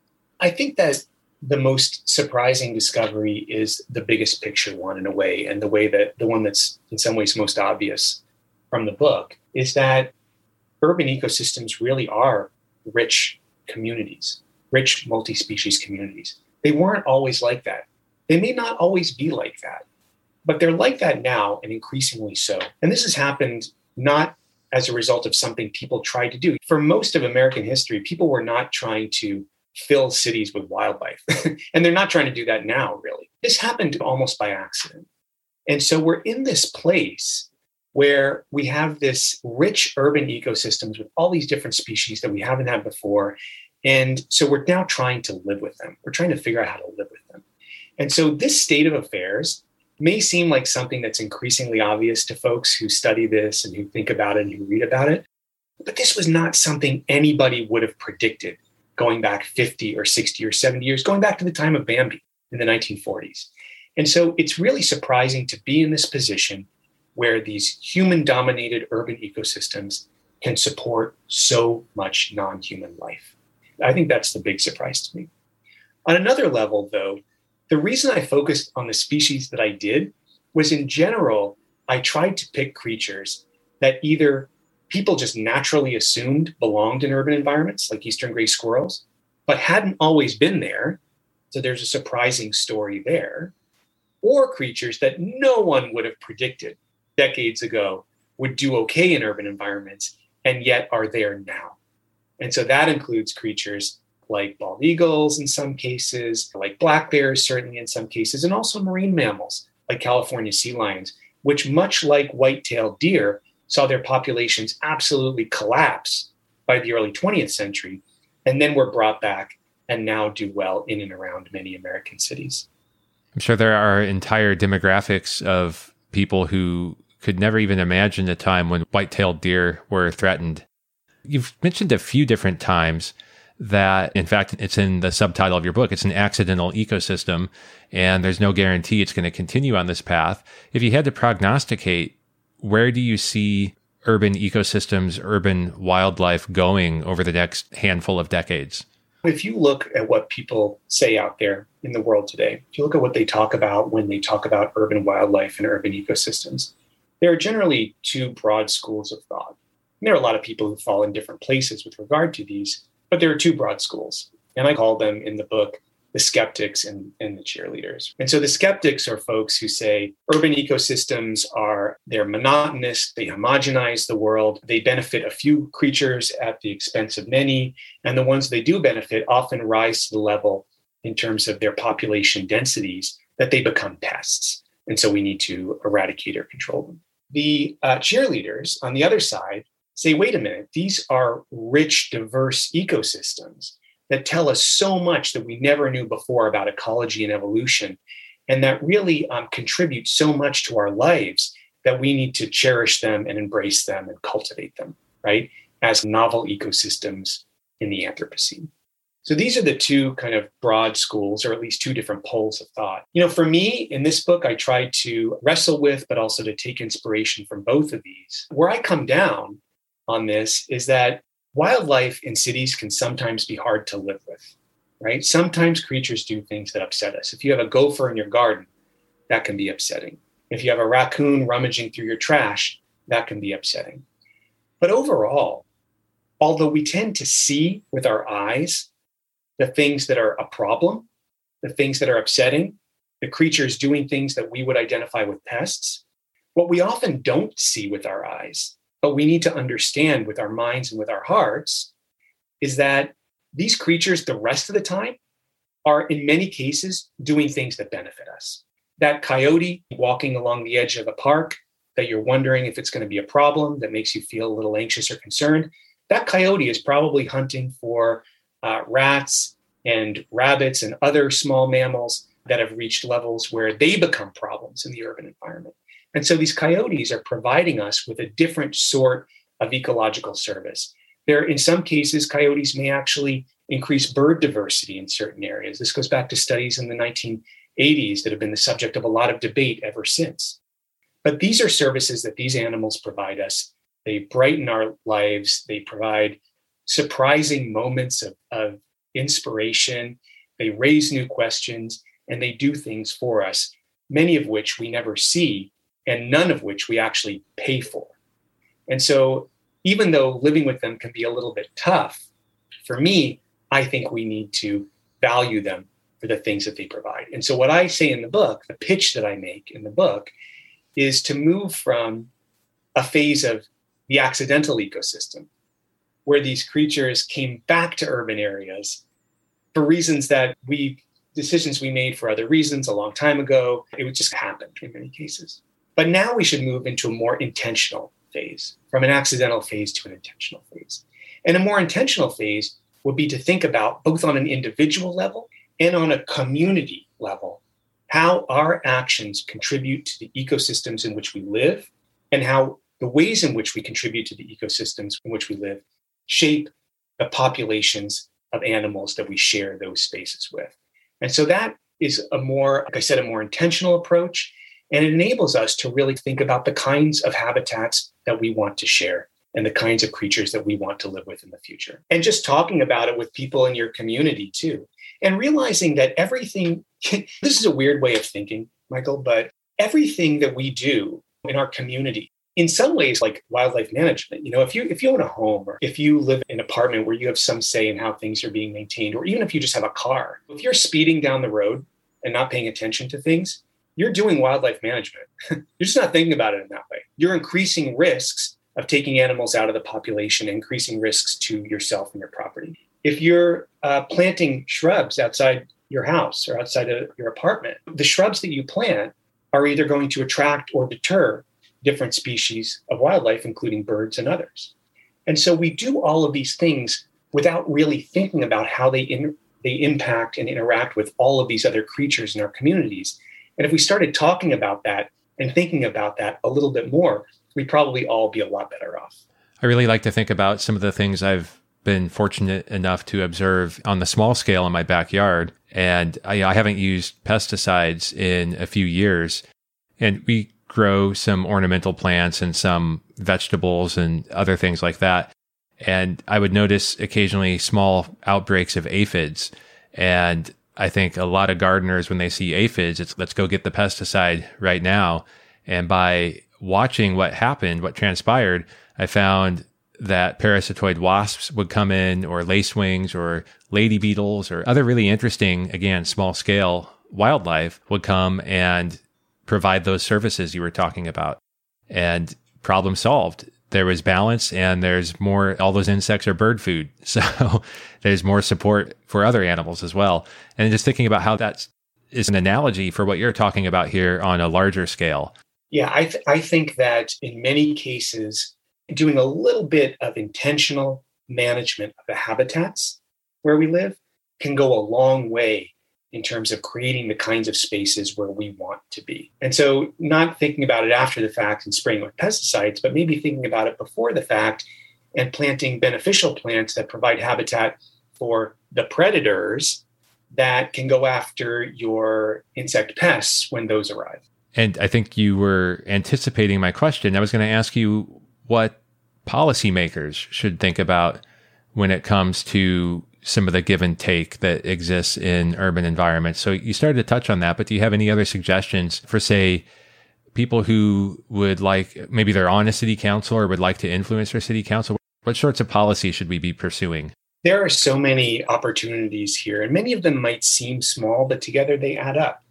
Speaker 3: I think that the most surprising discovery is the biggest picture one in a way, and the way that the one that's in some ways most obvious from the book is that urban ecosystems really are rich communities, rich multi species communities. They weren't always like that. They may not always be like that, but they're like that now and increasingly so. And this has happened not as a result of something people tried to do. For most of American history, people were not trying to fill cities with wildlife. [LAUGHS] and they're not trying to do that now, really. This happened almost by accident. And so we're in this place where we have this rich urban ecosystems with all these different species that we haven't had before. And so we're now trying to live with them. We're trying to figure out how to live with them. And so this state of affairs may seem like something that's increasingly obvious to folks who study this and who think about it and who read about it. But this was not something anybody would have predicted going back 50 or 60 or 70 years, going back to the time of Bambi in the 1940s. And so it's really surprising to be in this position where these human dominated urban ecosystems can support so much non human life. I think that's the big surprise to me. On another level, though, the reason I focused on the species that I did was in general, I tried to pick creatures that either people just naturally assumed belonged in urban environments, like eastern gray squirrels, but hadn't always been there. So there's a surprising story there. Or creatures that no one would have predicted decades ago would do okay in urban environments and yet are there now. And so that includes creatures like bald eagles in some cases, like black bears, certainly in some cases, and also marine mammals like California sea lions, which, much like white tailed deer, saw their populations absolutely collapse by the early 20th century and then were brought back and now do well in and around many American cities.
Speaker 2: I'm sure there are entire demographics of people who could never even imagine a time when white tailed deer were threatened. You've mentioned a few different times that, in fact, it's in the subtitle of your book, it's an accidental ecosystem, and there's no guarantee it's going to continue on this path. If you had to prognosticate, where do you see urban ecosystems, urban wildlife going over the next handful of decades?
Speaker 3: If you look at what people say out there in the world today, if you look at what they talk about when they talk about urban wildlife and urban ecosystems, there are generally two broad schools of thought. And there are a lot of people who fall in different places with regard to these, but there are two broad schools. And I call them in the book the skeptics and, and the cheerleaders. And so the skeptics are folks who say urban ecosystems are they're monotonous, they homogenize the world, they benefit a few creatures at the expense of many, and the ones they do benefit often rise to the level in terms of their population densities that they become pests. And so we need to eradicate or control them. The uh, cheerleaders on the other side say, wait a minute, these are rich, diverse ecosystems that tell us so much that we never knew before about ecology and evolution, and that really um, contribute so much to our lives that we need to cherish them and embrace them and cultivate them, right? As novel ecosystems in the Anthropocene. So these are the two kind of broad schools, or at least two different poles of thought. You know, for me in this book, I tried to wrestle with, but also to take inspiration from both of these. Where I come down on this is that wildlife in cities can sometimes be hard to live with, right? Sometimes creatures do things that upset us. If you have a gopher in your garden, that can be upsetting. If you have a raccoon rummaging through your trash, that can be upsetting. But overall, although we tend to see with our eyes the things that are a problem, the things that are upsetting, the creatures doing things that we would identify with pests, what we often don't see with our eyes but we need to understand with our minds and with our hearts is that these creatures, the rest of the time, are in many cases doing things that benefit us. That coyote walking along the edge of a park that you're wondering if it's going to be a problem that makes you feel a little anxious or concerned, that coyote is probably hunting for uh, rats and rabbits and other small mammals that have reached levels where they become problems in the urban environment. And so these coyotes are providing us with a different sort of ecological service. There, in some cases, coyotes may actually increase bird diversity in certain areas. This goes back to studies in the 1980s that have been the subject of a lot of debate ever since. But these are services that these animals provide us. They brighten our lives, they provide surprising moments of, of inspiration, they raise new questions, and they do things for us, many of which we never see and none of which we actually pay for. And so, even though living with them can be a little bit tough, for me, I think we need to value them for the things that they provide. And so, what I say in the book, the pitch that I make in the book, is to move from a phase of the accidental ecosystem, where these creatures came back to urban areas for reasons that we decisions we made for other reasons a long time ago. It just happened in many cases. But now we should move into a more intentional phase, from an accidental phase to an intentional phase. And a more intentional phase would be to think about, both on an individual level and on a community level, how our actions contribute to the ecosystems in which we live and how the ways in which we contribute to the ecosystems in which we live shape the populations of animals that we share those spaces with. And so that is a more, like I said, a more intentional approach. And it enables us to really think about the kinds of habitats that we want to share and the kinds of creatures that we want to live with in the future. And just talking about it with people in your community too. And realizing that everything, [LAUGHS] this is a weird way of thinking, Michael, but everything that we do in our community in some ways like wildlife management you know if you if you own a home or if you live in an apartment where you have some say in how things are being maintained or even if you just have a car if you're speeding down the road and not paying attention to things you're doing wildlife management [LAUGHS] you're just not thinking about it in that way you're increasing risks of taking animals out of the population increasing risks to yourself and your property if you're uh, planting shrubs outside your house or outside of your apartment the shrubs that you plant are either going to attract or deter different species of wildlife, including birds and others. And so we do all of these things without really thinking about how they, in, they impact and interact with all of these other creatures in our communities. And if we started talking about that and thinking about that a little bit more, we'd probably all be a lot better off.
Speaker 2: I really like to think about some of the things I've been fortunate enough to observe on the small scale in my backyard. And I, I haven't used pesticides in a few years. And we grow some ornamental plants and some vegetables and other things like that. And I would notice occasionally small outbreaks of aphids. And I think a lot of gardeners, when they see aphids, it's let's go get the pesticide right now. And by watching what happened, what transpired, I found that parasitoid wasps would come in, or lacewings, or lady beetles, or other really interesting, again, small scale wildlife would come and provide those services you were talking about. And problem solved. There was balance and there's more, all those insects are bird food. [LAUGHS] So there's more support for other animals as well. And just thinking about how that is an analogy for what you're talking about here on a larger scale.
Speaker 3: Yeah, I, th- I think that in many cases, doing a little bit of intentional management of the habitats where we live can go a long way in terms of creating the kinds of spaces where we want to be. And so, not thinking about it after the fact and spraying with pesticides, but maybe thinking about it before the fact and planting beneficial plants that provide habitat for the predators that can go after your insect pests when those arrive.
Speaker 2: And I think you were anticipating my question. I was going to ask you what policymakers should think about when it comes to some of the give and take that exists in urban environments. So you started to touch on that, but do you have any other suggestions for, say, people who would like maybe they're on a city council or would like to influence their city council? What sorts of policy should we be pursuing?
Speaker 3: There are so many opportunities here, and many of them might seem small, but together they add up.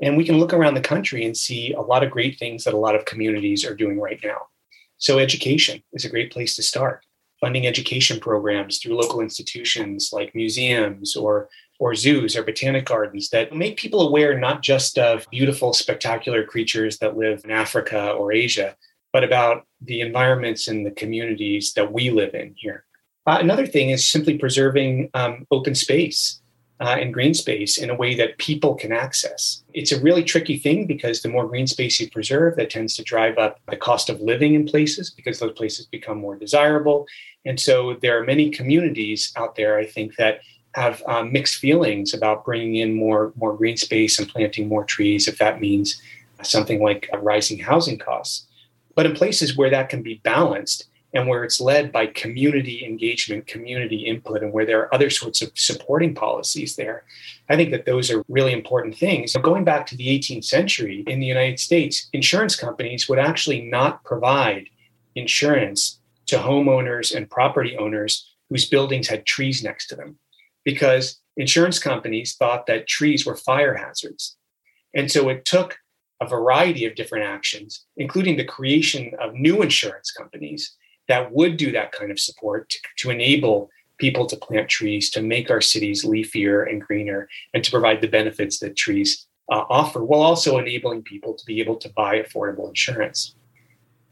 Speaker 3: And we can look around the country and see a lot of great things that a lot of communities are doing right now. So, education is a great place to start funding education programs through local institutions like museums or or zoos or botanic gardens that make people aware not just of beautiful, spectacular creatures that live in Africa or Asia, but about the environments and the communities that we live in here. Uh, another thing is simply preserving um, open space uh, and green space in a way that people can access. It's a really tricky thing because the more green space you preserve, that tends to drive up the cost of living in places because those places become more desirable. And so there are many communities out there, I think, that have um, mixed feelings about bringing in more, more green space and planting more trees if that means something like rising housing costs. But in places where that can be balanced, and where it's led by community engagement, community input, and where there are other sorts of supporting policies there. I think that those are really important things. So going back to the 18th century in the United States, insurance companies would actually not provide insurance to homeowners and property owners whose buildings had trees next to them because insurance companies thought that trees were fire hazards. And so it took a variety of different actions, including the creation of new insurance companies that would do that kind of support to, to enable people to plant trees, to make our cities leafier and greener, and to provide the benefits that trees uh, offer, while also enabling people to be able to buy affordable insurance.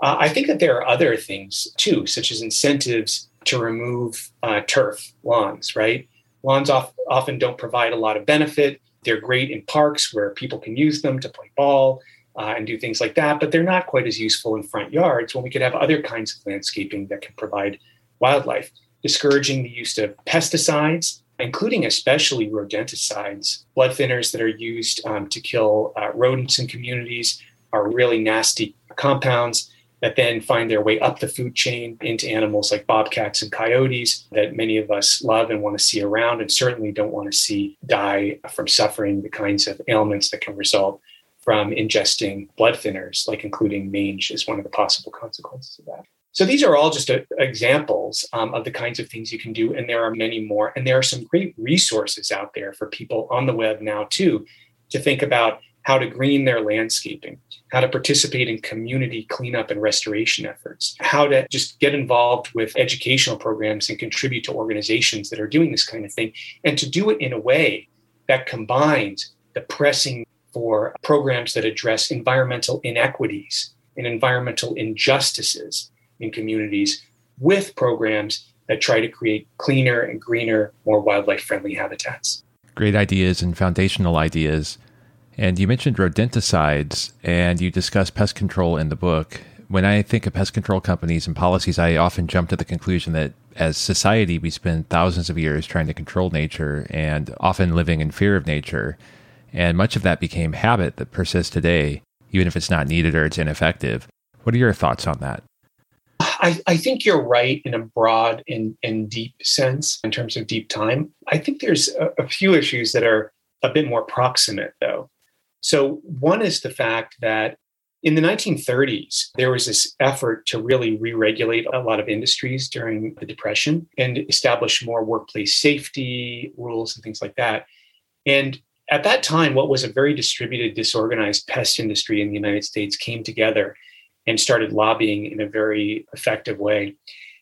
Speaker 3: Uh, I think that there are other things too, such as incentives to remove uh, turf lawns, right? Lawns off, often don't provide a lot of benefit. They're great in parks where people can use them to play ball, uh, and do things like that, but they're not quite as useful in front yards when we could have other kinds of landscaping that can provide wildlife. Discouraging the use of pesticides, including especially rodenticides, blood thinners that are used um, to kill uh, rodents in communities, are really nasty compounds that then find their way up the food chain into animals like bobcats and coyotes that many of us love and want to see around and certainly don't want to see die from suffering the kinds of ailments that can result from ingesting blood thinners, like including mange, is one of the possible consequences of that. So these are all just a, examples um, of the kinds of things you can do, and there are many more. And there are some great resources out there for people on the web now too to think about how to green their landscaping, how to participate in community cleanup and restoration efforts, how to just get involved with educational programs and contribute to organizations that are doing this kind of thing, and to do it in a way that combines the pressing for programs that address environmental inequities and environmental injustices in communities with programs that try to create cleaner and greener, more wildlife friendly habitats.
Speaker 2: Great ideas and foundational ideas. And you mentioned rodenticides and you discuss pest control in the book. When I think of pest control companies and policies, I often jump to the conclusion that as society, we spend thousands of years trying to control nature and often living in fear of nature. And much of that became habit that persists today, even if it's not needed or it's ineffective. What are your thoughts on that?
Speaker 3: I, I, think you're right in a broad and, and deep sense in terms of deep time. I think there's a, a few issues that are a bit more proximate, though. So, one is the fact that in the 1930s, there was this effort to really re regulate a lot of industries during the Depression and establish more workplace safety rules and things like that. And at that time, what was a very distributed, disorganized pest industry in the United States came together and started lobbying in a very effective way.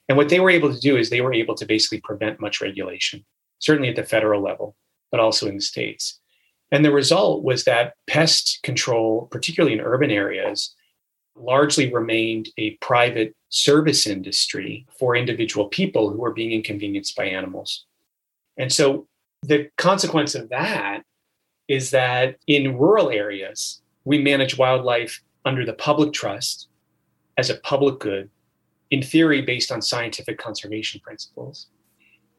Speaker 3: And what they were able to do is they were able to basically prevent much regulation, certainly at the federal level, but also in the states. And the result was that pest control, particularly in urban areas, largely remained a private service industry for individual people who were being inconvenienced by animals. And so the consequence of that is that in rural areas, we manage wildlife under the public trust as a public good, in theory, based on scientific conservation principles.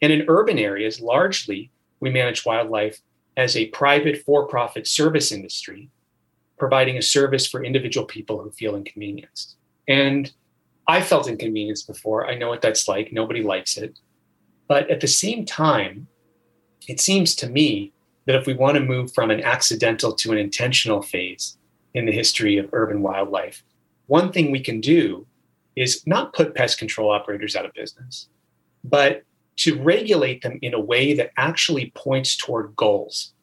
Speaker 3: And in urban areas, largely, we manage wildlife as a private for profit service industry, providing a service for individual people who feel inconvenienced. And I felt inconvenienced before. I know what that's like. Nobody likes it. But at the same time, it seems to me that if we want to move from an accidental to an intentional phase in the history of urban wildlife, one thing we can do is not put pest control operators out of business, but to regulate them in a way that actually points toward goals,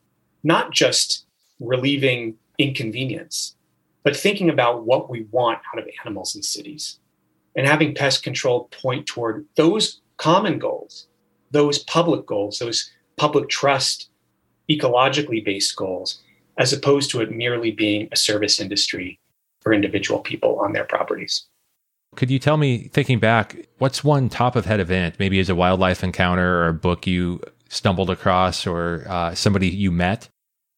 Speaker 3: not just relieving inconvenience, but thinking about what we want out of animals in cities. And having pest control point toward those common goals, those public goals, those public trust, ecologically based goals, as opposed to it merely being a service industry for individual people on their properties.
Speaker 2: Could you tell me, thinking back, what's one top of head event, maybe as a wildlife encounter or a book you stumbled across or uh, somebody you met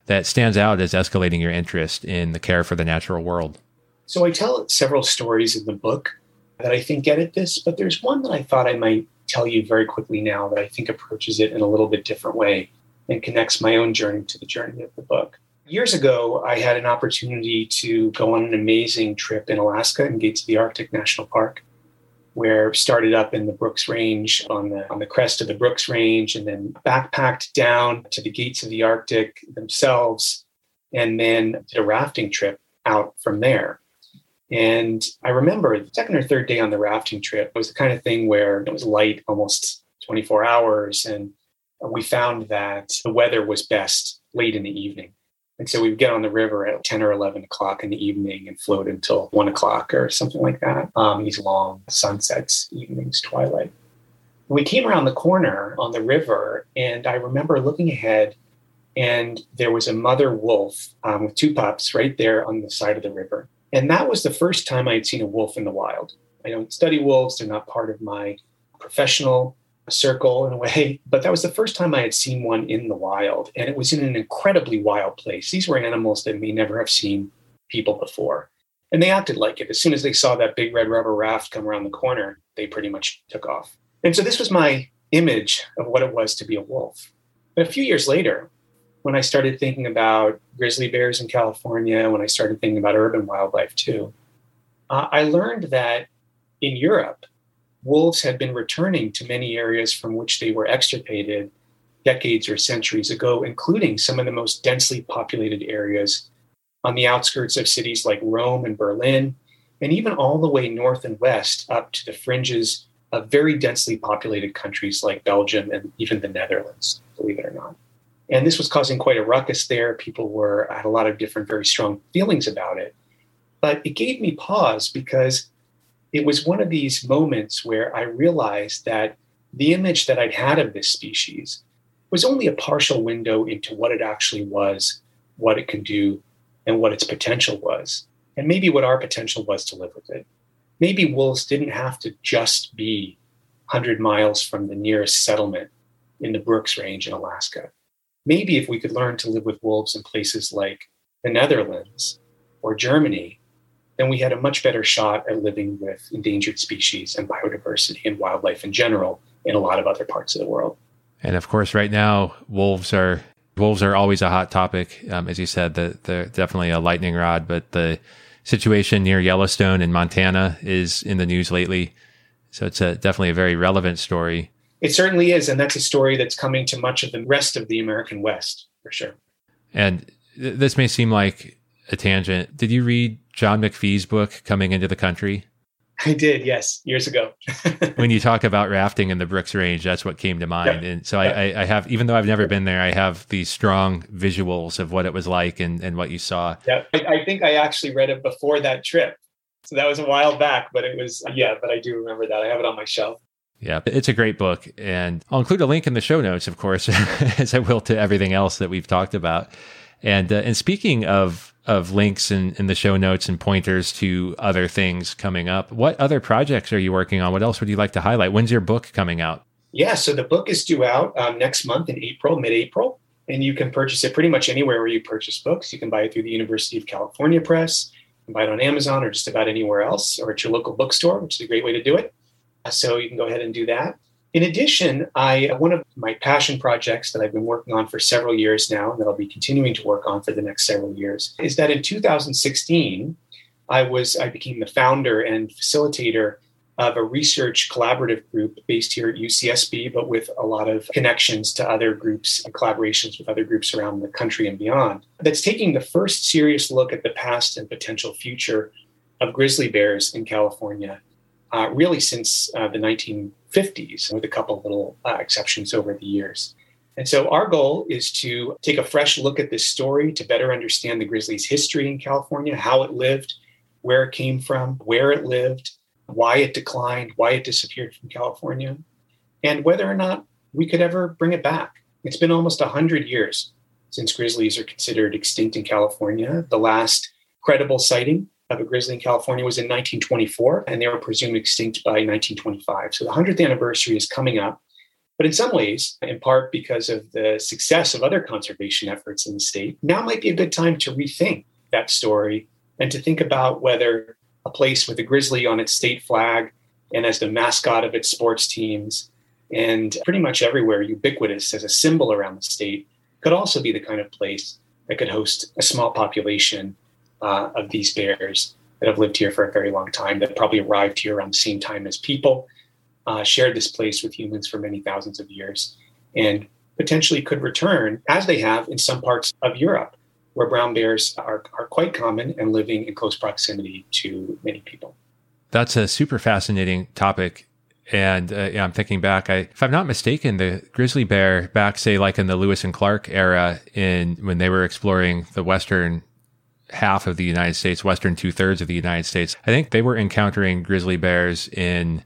Speaker 2: that stands out as escalating your interest in the care for the natural world?
Speaker 3: So I tell several stories in the book that I think get at this, but there's one that I thought I might tell you very quickly now that I think approaches it in a little bit different way and connects my own journey to the journey of the book. Years ago, I had an opportunity to go on an amazing trip in Alaska and get to the Arctic National Park, where started up in the Brooks Range on the on the crest of the Brooks Range, and then backpacked down to the gates of the Arctic themselves, and then did a rafting trip out from there. And I remember the second or third day on the rafting trip was the kind of thing where it was light almost 24 hours, and we found that the weather was best late in the evening. And so we would get on the river at 10 or 11 o'clock in the evening and float until one o'clock or something like that. Um, these long sunsets, evenings, twilight. We came around the corner on the river, and I remember looking ahead, and there was a mother wolf um, with two pups right there on the side of the river. And that was the first time I had seen a wolf in the wild. I don't study wolves, they're not part of my professional circle in a way, [LAUGHS] but that was the first time I had seen one in the wild. And it was in an incredibly wild place. These were animals that may never have seen people before. And they acted like it. As soon as they saw that big red rubber raft come around the corner, they pretty much took off. And so this was my image of what it was to be a wolf. But a few years later, when I started thinking about grizzly bears in California, when I started thinking about urban wildlife too, uh, I learned that in Europe, wolves had been returning to many areas from which they were extirpated decades or centuries ago, including some of the most densely populated areas on the outskirts of cities like Rome and Berlin, and even all the way north and west up to the fringes of very densely populated countries like Belgium and even the Netherlands, believe it or not. And this was causing quite a ruckus there. People were had a lot of different, very strong feelings about it. But it gave me pause because it was one of these moments where I realized that the image that I'd had of this species was only a partial window into what it actually was, what it can do, and what its potential was, and maybe what our potential was to live with it. Maybe wolves didn't have to just be 100 miles from the nearest settlement in the Brooks Range in Alaska. Maybe if we could learn to live with wolves in places like the Netherlands or Germany, then we had a much better shot at living with endangered species and biodiversity and wildlife in general in a lot of other parts of the world.
Speaker 2: And of course, right now, wolves are wolves are always a hot topic. Um, as you said, that they're definitely a lightning rod, but the situation near Yellowstone in Montana is in the news lately. So it's a, definitely a very relevant story.
Speaker 3: It certainly is. And that's a story that's coming to much of the rest of the American West, for sure.
Speaker 2: And th- this may seem like a tangent. Did you read John McPhee's book, Coming into the Country?
Speaker 3: I did, yes, years ago. [LAUGHS]
Speaker 2: when you talk about rafting in the Brooks Range, that's what came to mind. And so. I, I, have, even though I've never been there, I have these strong visuals of what it was like and, and what you saw.
Speaker 3: Yeah, I, I think I actually read it before that trip. So that was a while back, but it was, yeah, but I do remember that. I have it on my shelf.
Speaker 2: Yeah, it's a great book. And I'll include a link in the show notes, of course, [LAUGHS] as I will to everything else that we've talked about. And, uh, and speaking of of links in, in the show notes and pointers to other things coming up. What other projects are you working on? What else would you like to highlight? When's your book coming out?
Speaker 3: Yeah, so the book is due out um, next month in April, mid April, and you can purchase it pretty much anywhere where you purchase books. You can buy it through the University of California Press, buy it on Amazon or just about anywhere else, or at your local bookstore, which is a great way to do it. So you can go ahead and do that. In addition, I one of my passion projects that I've been working on for several years now, and that I'll be continuing to work on for the next several years, is that in 2016, I was I became the founder and facilitator of a research collaborative group based here at UCSB, but with a lot of connections to other groups and collaborations with other groups around the country and beyond. That's taking the first serious look at the past and potential future of grizzly bears in California, uh, really since uh, the 1950s, with a couple little uh, exceptions over the years. And so our goal is to take a fresh look at this story to better understand the grizzly's history in California, how it lived, where it came from, where it lived, why it declined, why it disappeared from California, and whether or not we could ever bring it back. It's been almost 100 years since grizzlies are considered extinct in California. The last credible sighting of a grizzly in California was in 1924, and they were presumed extinct by 1925. So the 100th anniversary is coming up. But in some ways, in part because of the success of other conservation efforts in the state, now might be a good time to rethink that story and to think about whether a place with a grizzly on its state flag and as the mascot of its sports teams and pretty much everywhere ubiquitous as a symbol around the state could also be the kind of place that could host a small population uh, of these bears that have lived here for a very long time, that probably arrived here around the same time as people, uh, shared this place with humans for many thousands of years, and potentially could return, as they have in some parts of Europe, where brown bears are, are quite common and living in close proximity to many people.
Speaker 2: That's a super fascinating topic. And uh, yeah, I'm thinking back. I, if I'm not mistaken, the grizzly bear back, say, like in the Lewis and Clark era, in when they were exploring the western half of the United States, western two thirds of the United States. I think they were encountering grizzly bears in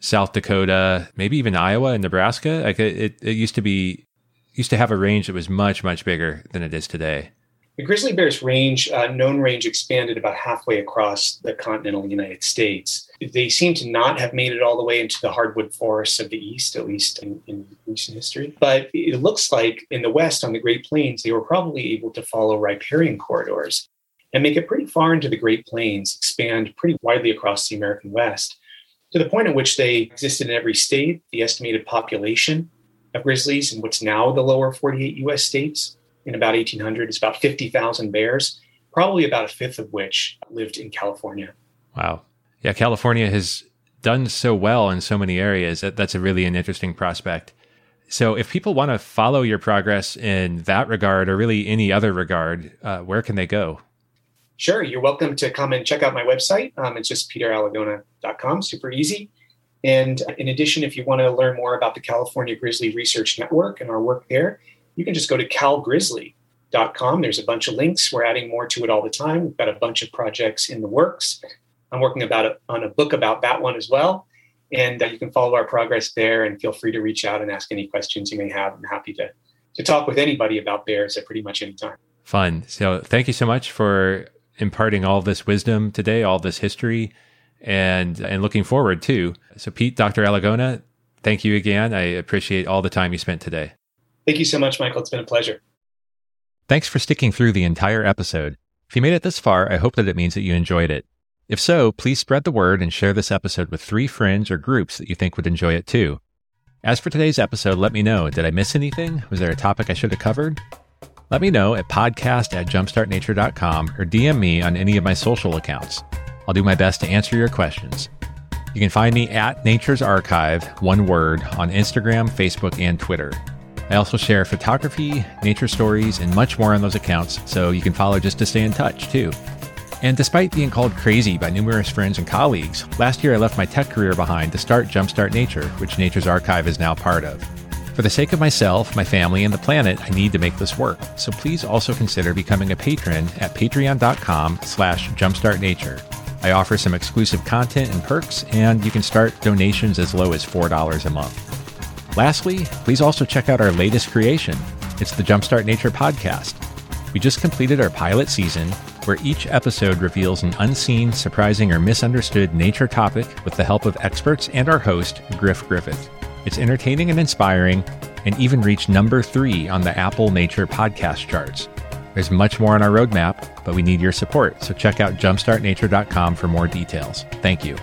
Speaker 2: South Dakota, maybe even Iowa and Nebraska. Like it, it, used to be, used to have a range that was much, much bigger than it is today.
Speaker 3: The grizzly bear's range, uh, known range, expanded about halfway across the continental United States. They seem to not have made it all the way into the hardwood forests of the east, at least in, in recent history. But it looks like in the west, on the Great Plains, they were probably able to follow riparian corridors and make it pretty far into the Great Plains, expand pretty widely across the American West, to the point at which they existed in every state. The estimated population of grizzlies in what's now the lower 48 US states in about 1800 is about 50,000 bears, probably about a fifth of which lived in California.
Speaker 2: Wow. Yeah, California has done so well in so many areas. That, that's a really an interesting prospect. So, if people want to follow your progress in that regard, or really any other regard, uh, where can they go?
Speaker 3: Sure, you're welcome to come and check out my website. Um, it's just peteralagona.com, super easy. And in addition, if you want to learn more about the California Grizzly Research Network and our work there, you can just go to calgrizzly.com. There's a bunch of links. We're adding more to it all the time. We've got a bunch of projects in the works. I'm working about a, on a book about that one as well. And uh, you can follow our progress there and feel free to reach out and ask any questions you may have. I'm happy to, to talk with anybody about bears at pretty much any time.
Speaker 2: Fun. So thank you so much for imparting all this wisdom today, all this history, and and looking forward too. So Pete, Dr. Alagona, thank you again. I appreciate all the time you spent today.
Speaker 3: Thank you so much, Michael. It's been a pleasure.
Speaker 2: Thanks for sticking through the entire episode. If you made it this far, I hope that it means that you enjoyed it. If so, please spread the word and share this episode with three friends or groups that you think would enjoy it too. As for today's episode, let me know. Did I miss anything? Was there a topic I should have covered? Let me know at podcast at jumpstartnature.com or DM me on any of my social accounts. I'll do my best to answer your questions. You can find me at Nature's Archive, one word, on Instagram, Facebook, and Twitter. I also share photography, nature stories, and much more on those accounts, so you can follow just to stay in touch, too. And despite being called crazy by numerous friends and colleagues, last year I left my tech career behind to start Jumpstart Nature, which Nature's Archive is now part of. For the sake of myself, my family, and the planet, I need to make this work. So please also consider becoming a patron at patreon.com slash jumpstartnature. I offer some exclusive content and perks, and you can start donations as low as $4 a month. Lastly, please also check out our latest creation. It's the Jumpstart Nature podcast. We just completed our pilot season, where each episode reveals an unseen, surprising, or misunderstood nature topic with the help of experts and our host, Griff Griffith. It's entertaining and inspiring, and even reached number three on the Apple Nature podcast charts. There's much more on our roadmap, but we need your support, so check out jumpstartnature.com for more details. Thank you.